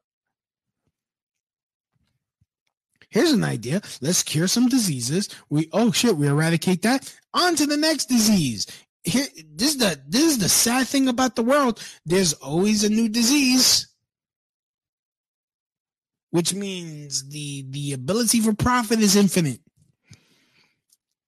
Here's an idea. Let's cure some diseases. We oh shit, we eradicate that. On to the next disease. Here, this is the this is the sad thing about the world. There's always a new disease which means the the ability for profit is infinite.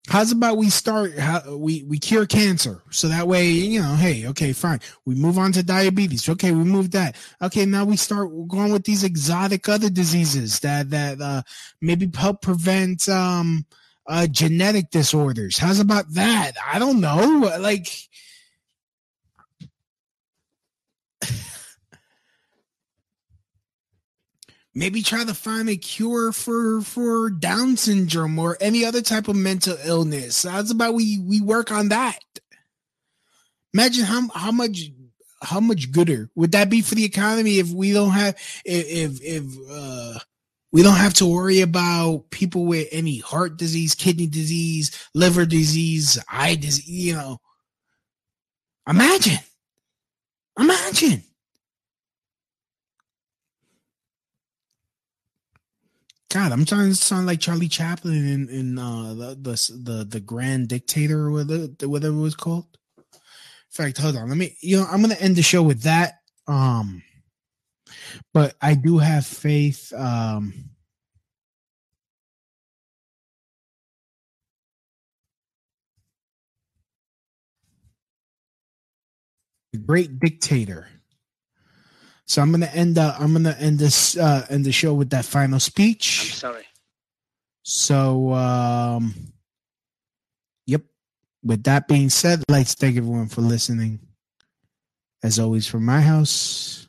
How's about we start how we we cure cancer so that way you know hey okay fine we move on to diabetes okay we move that okay now we start going with these exotic other diseases that that uh maybe help prevent um uh genetic disorders. How's about that? I don't know. Like maybe try to find a cure for for down syndrome or any other type of mental illness. How's about we we work on that? Imagine how how much how much gooder would that be for the economy if we don't have if if, uh we don't have to worry about people with any heart disease kidney disease liver disease eye disease you know imagine imagine God, I'm trying to sound like Charlie Chaplin in in uh, the, the the the Grand Dictator or whatever whatever it was called. In fact, hold on, let me. You know, I'm gonna end the show with that. Um, but I do have faith. Um, the Great Dictator. So I'm gonna end. Uh, I'm gonna end this. Uh, end the show with that final speech. I'm sorry. So, um, yep. With that being said, let's thank everyone for listening. As always, from my house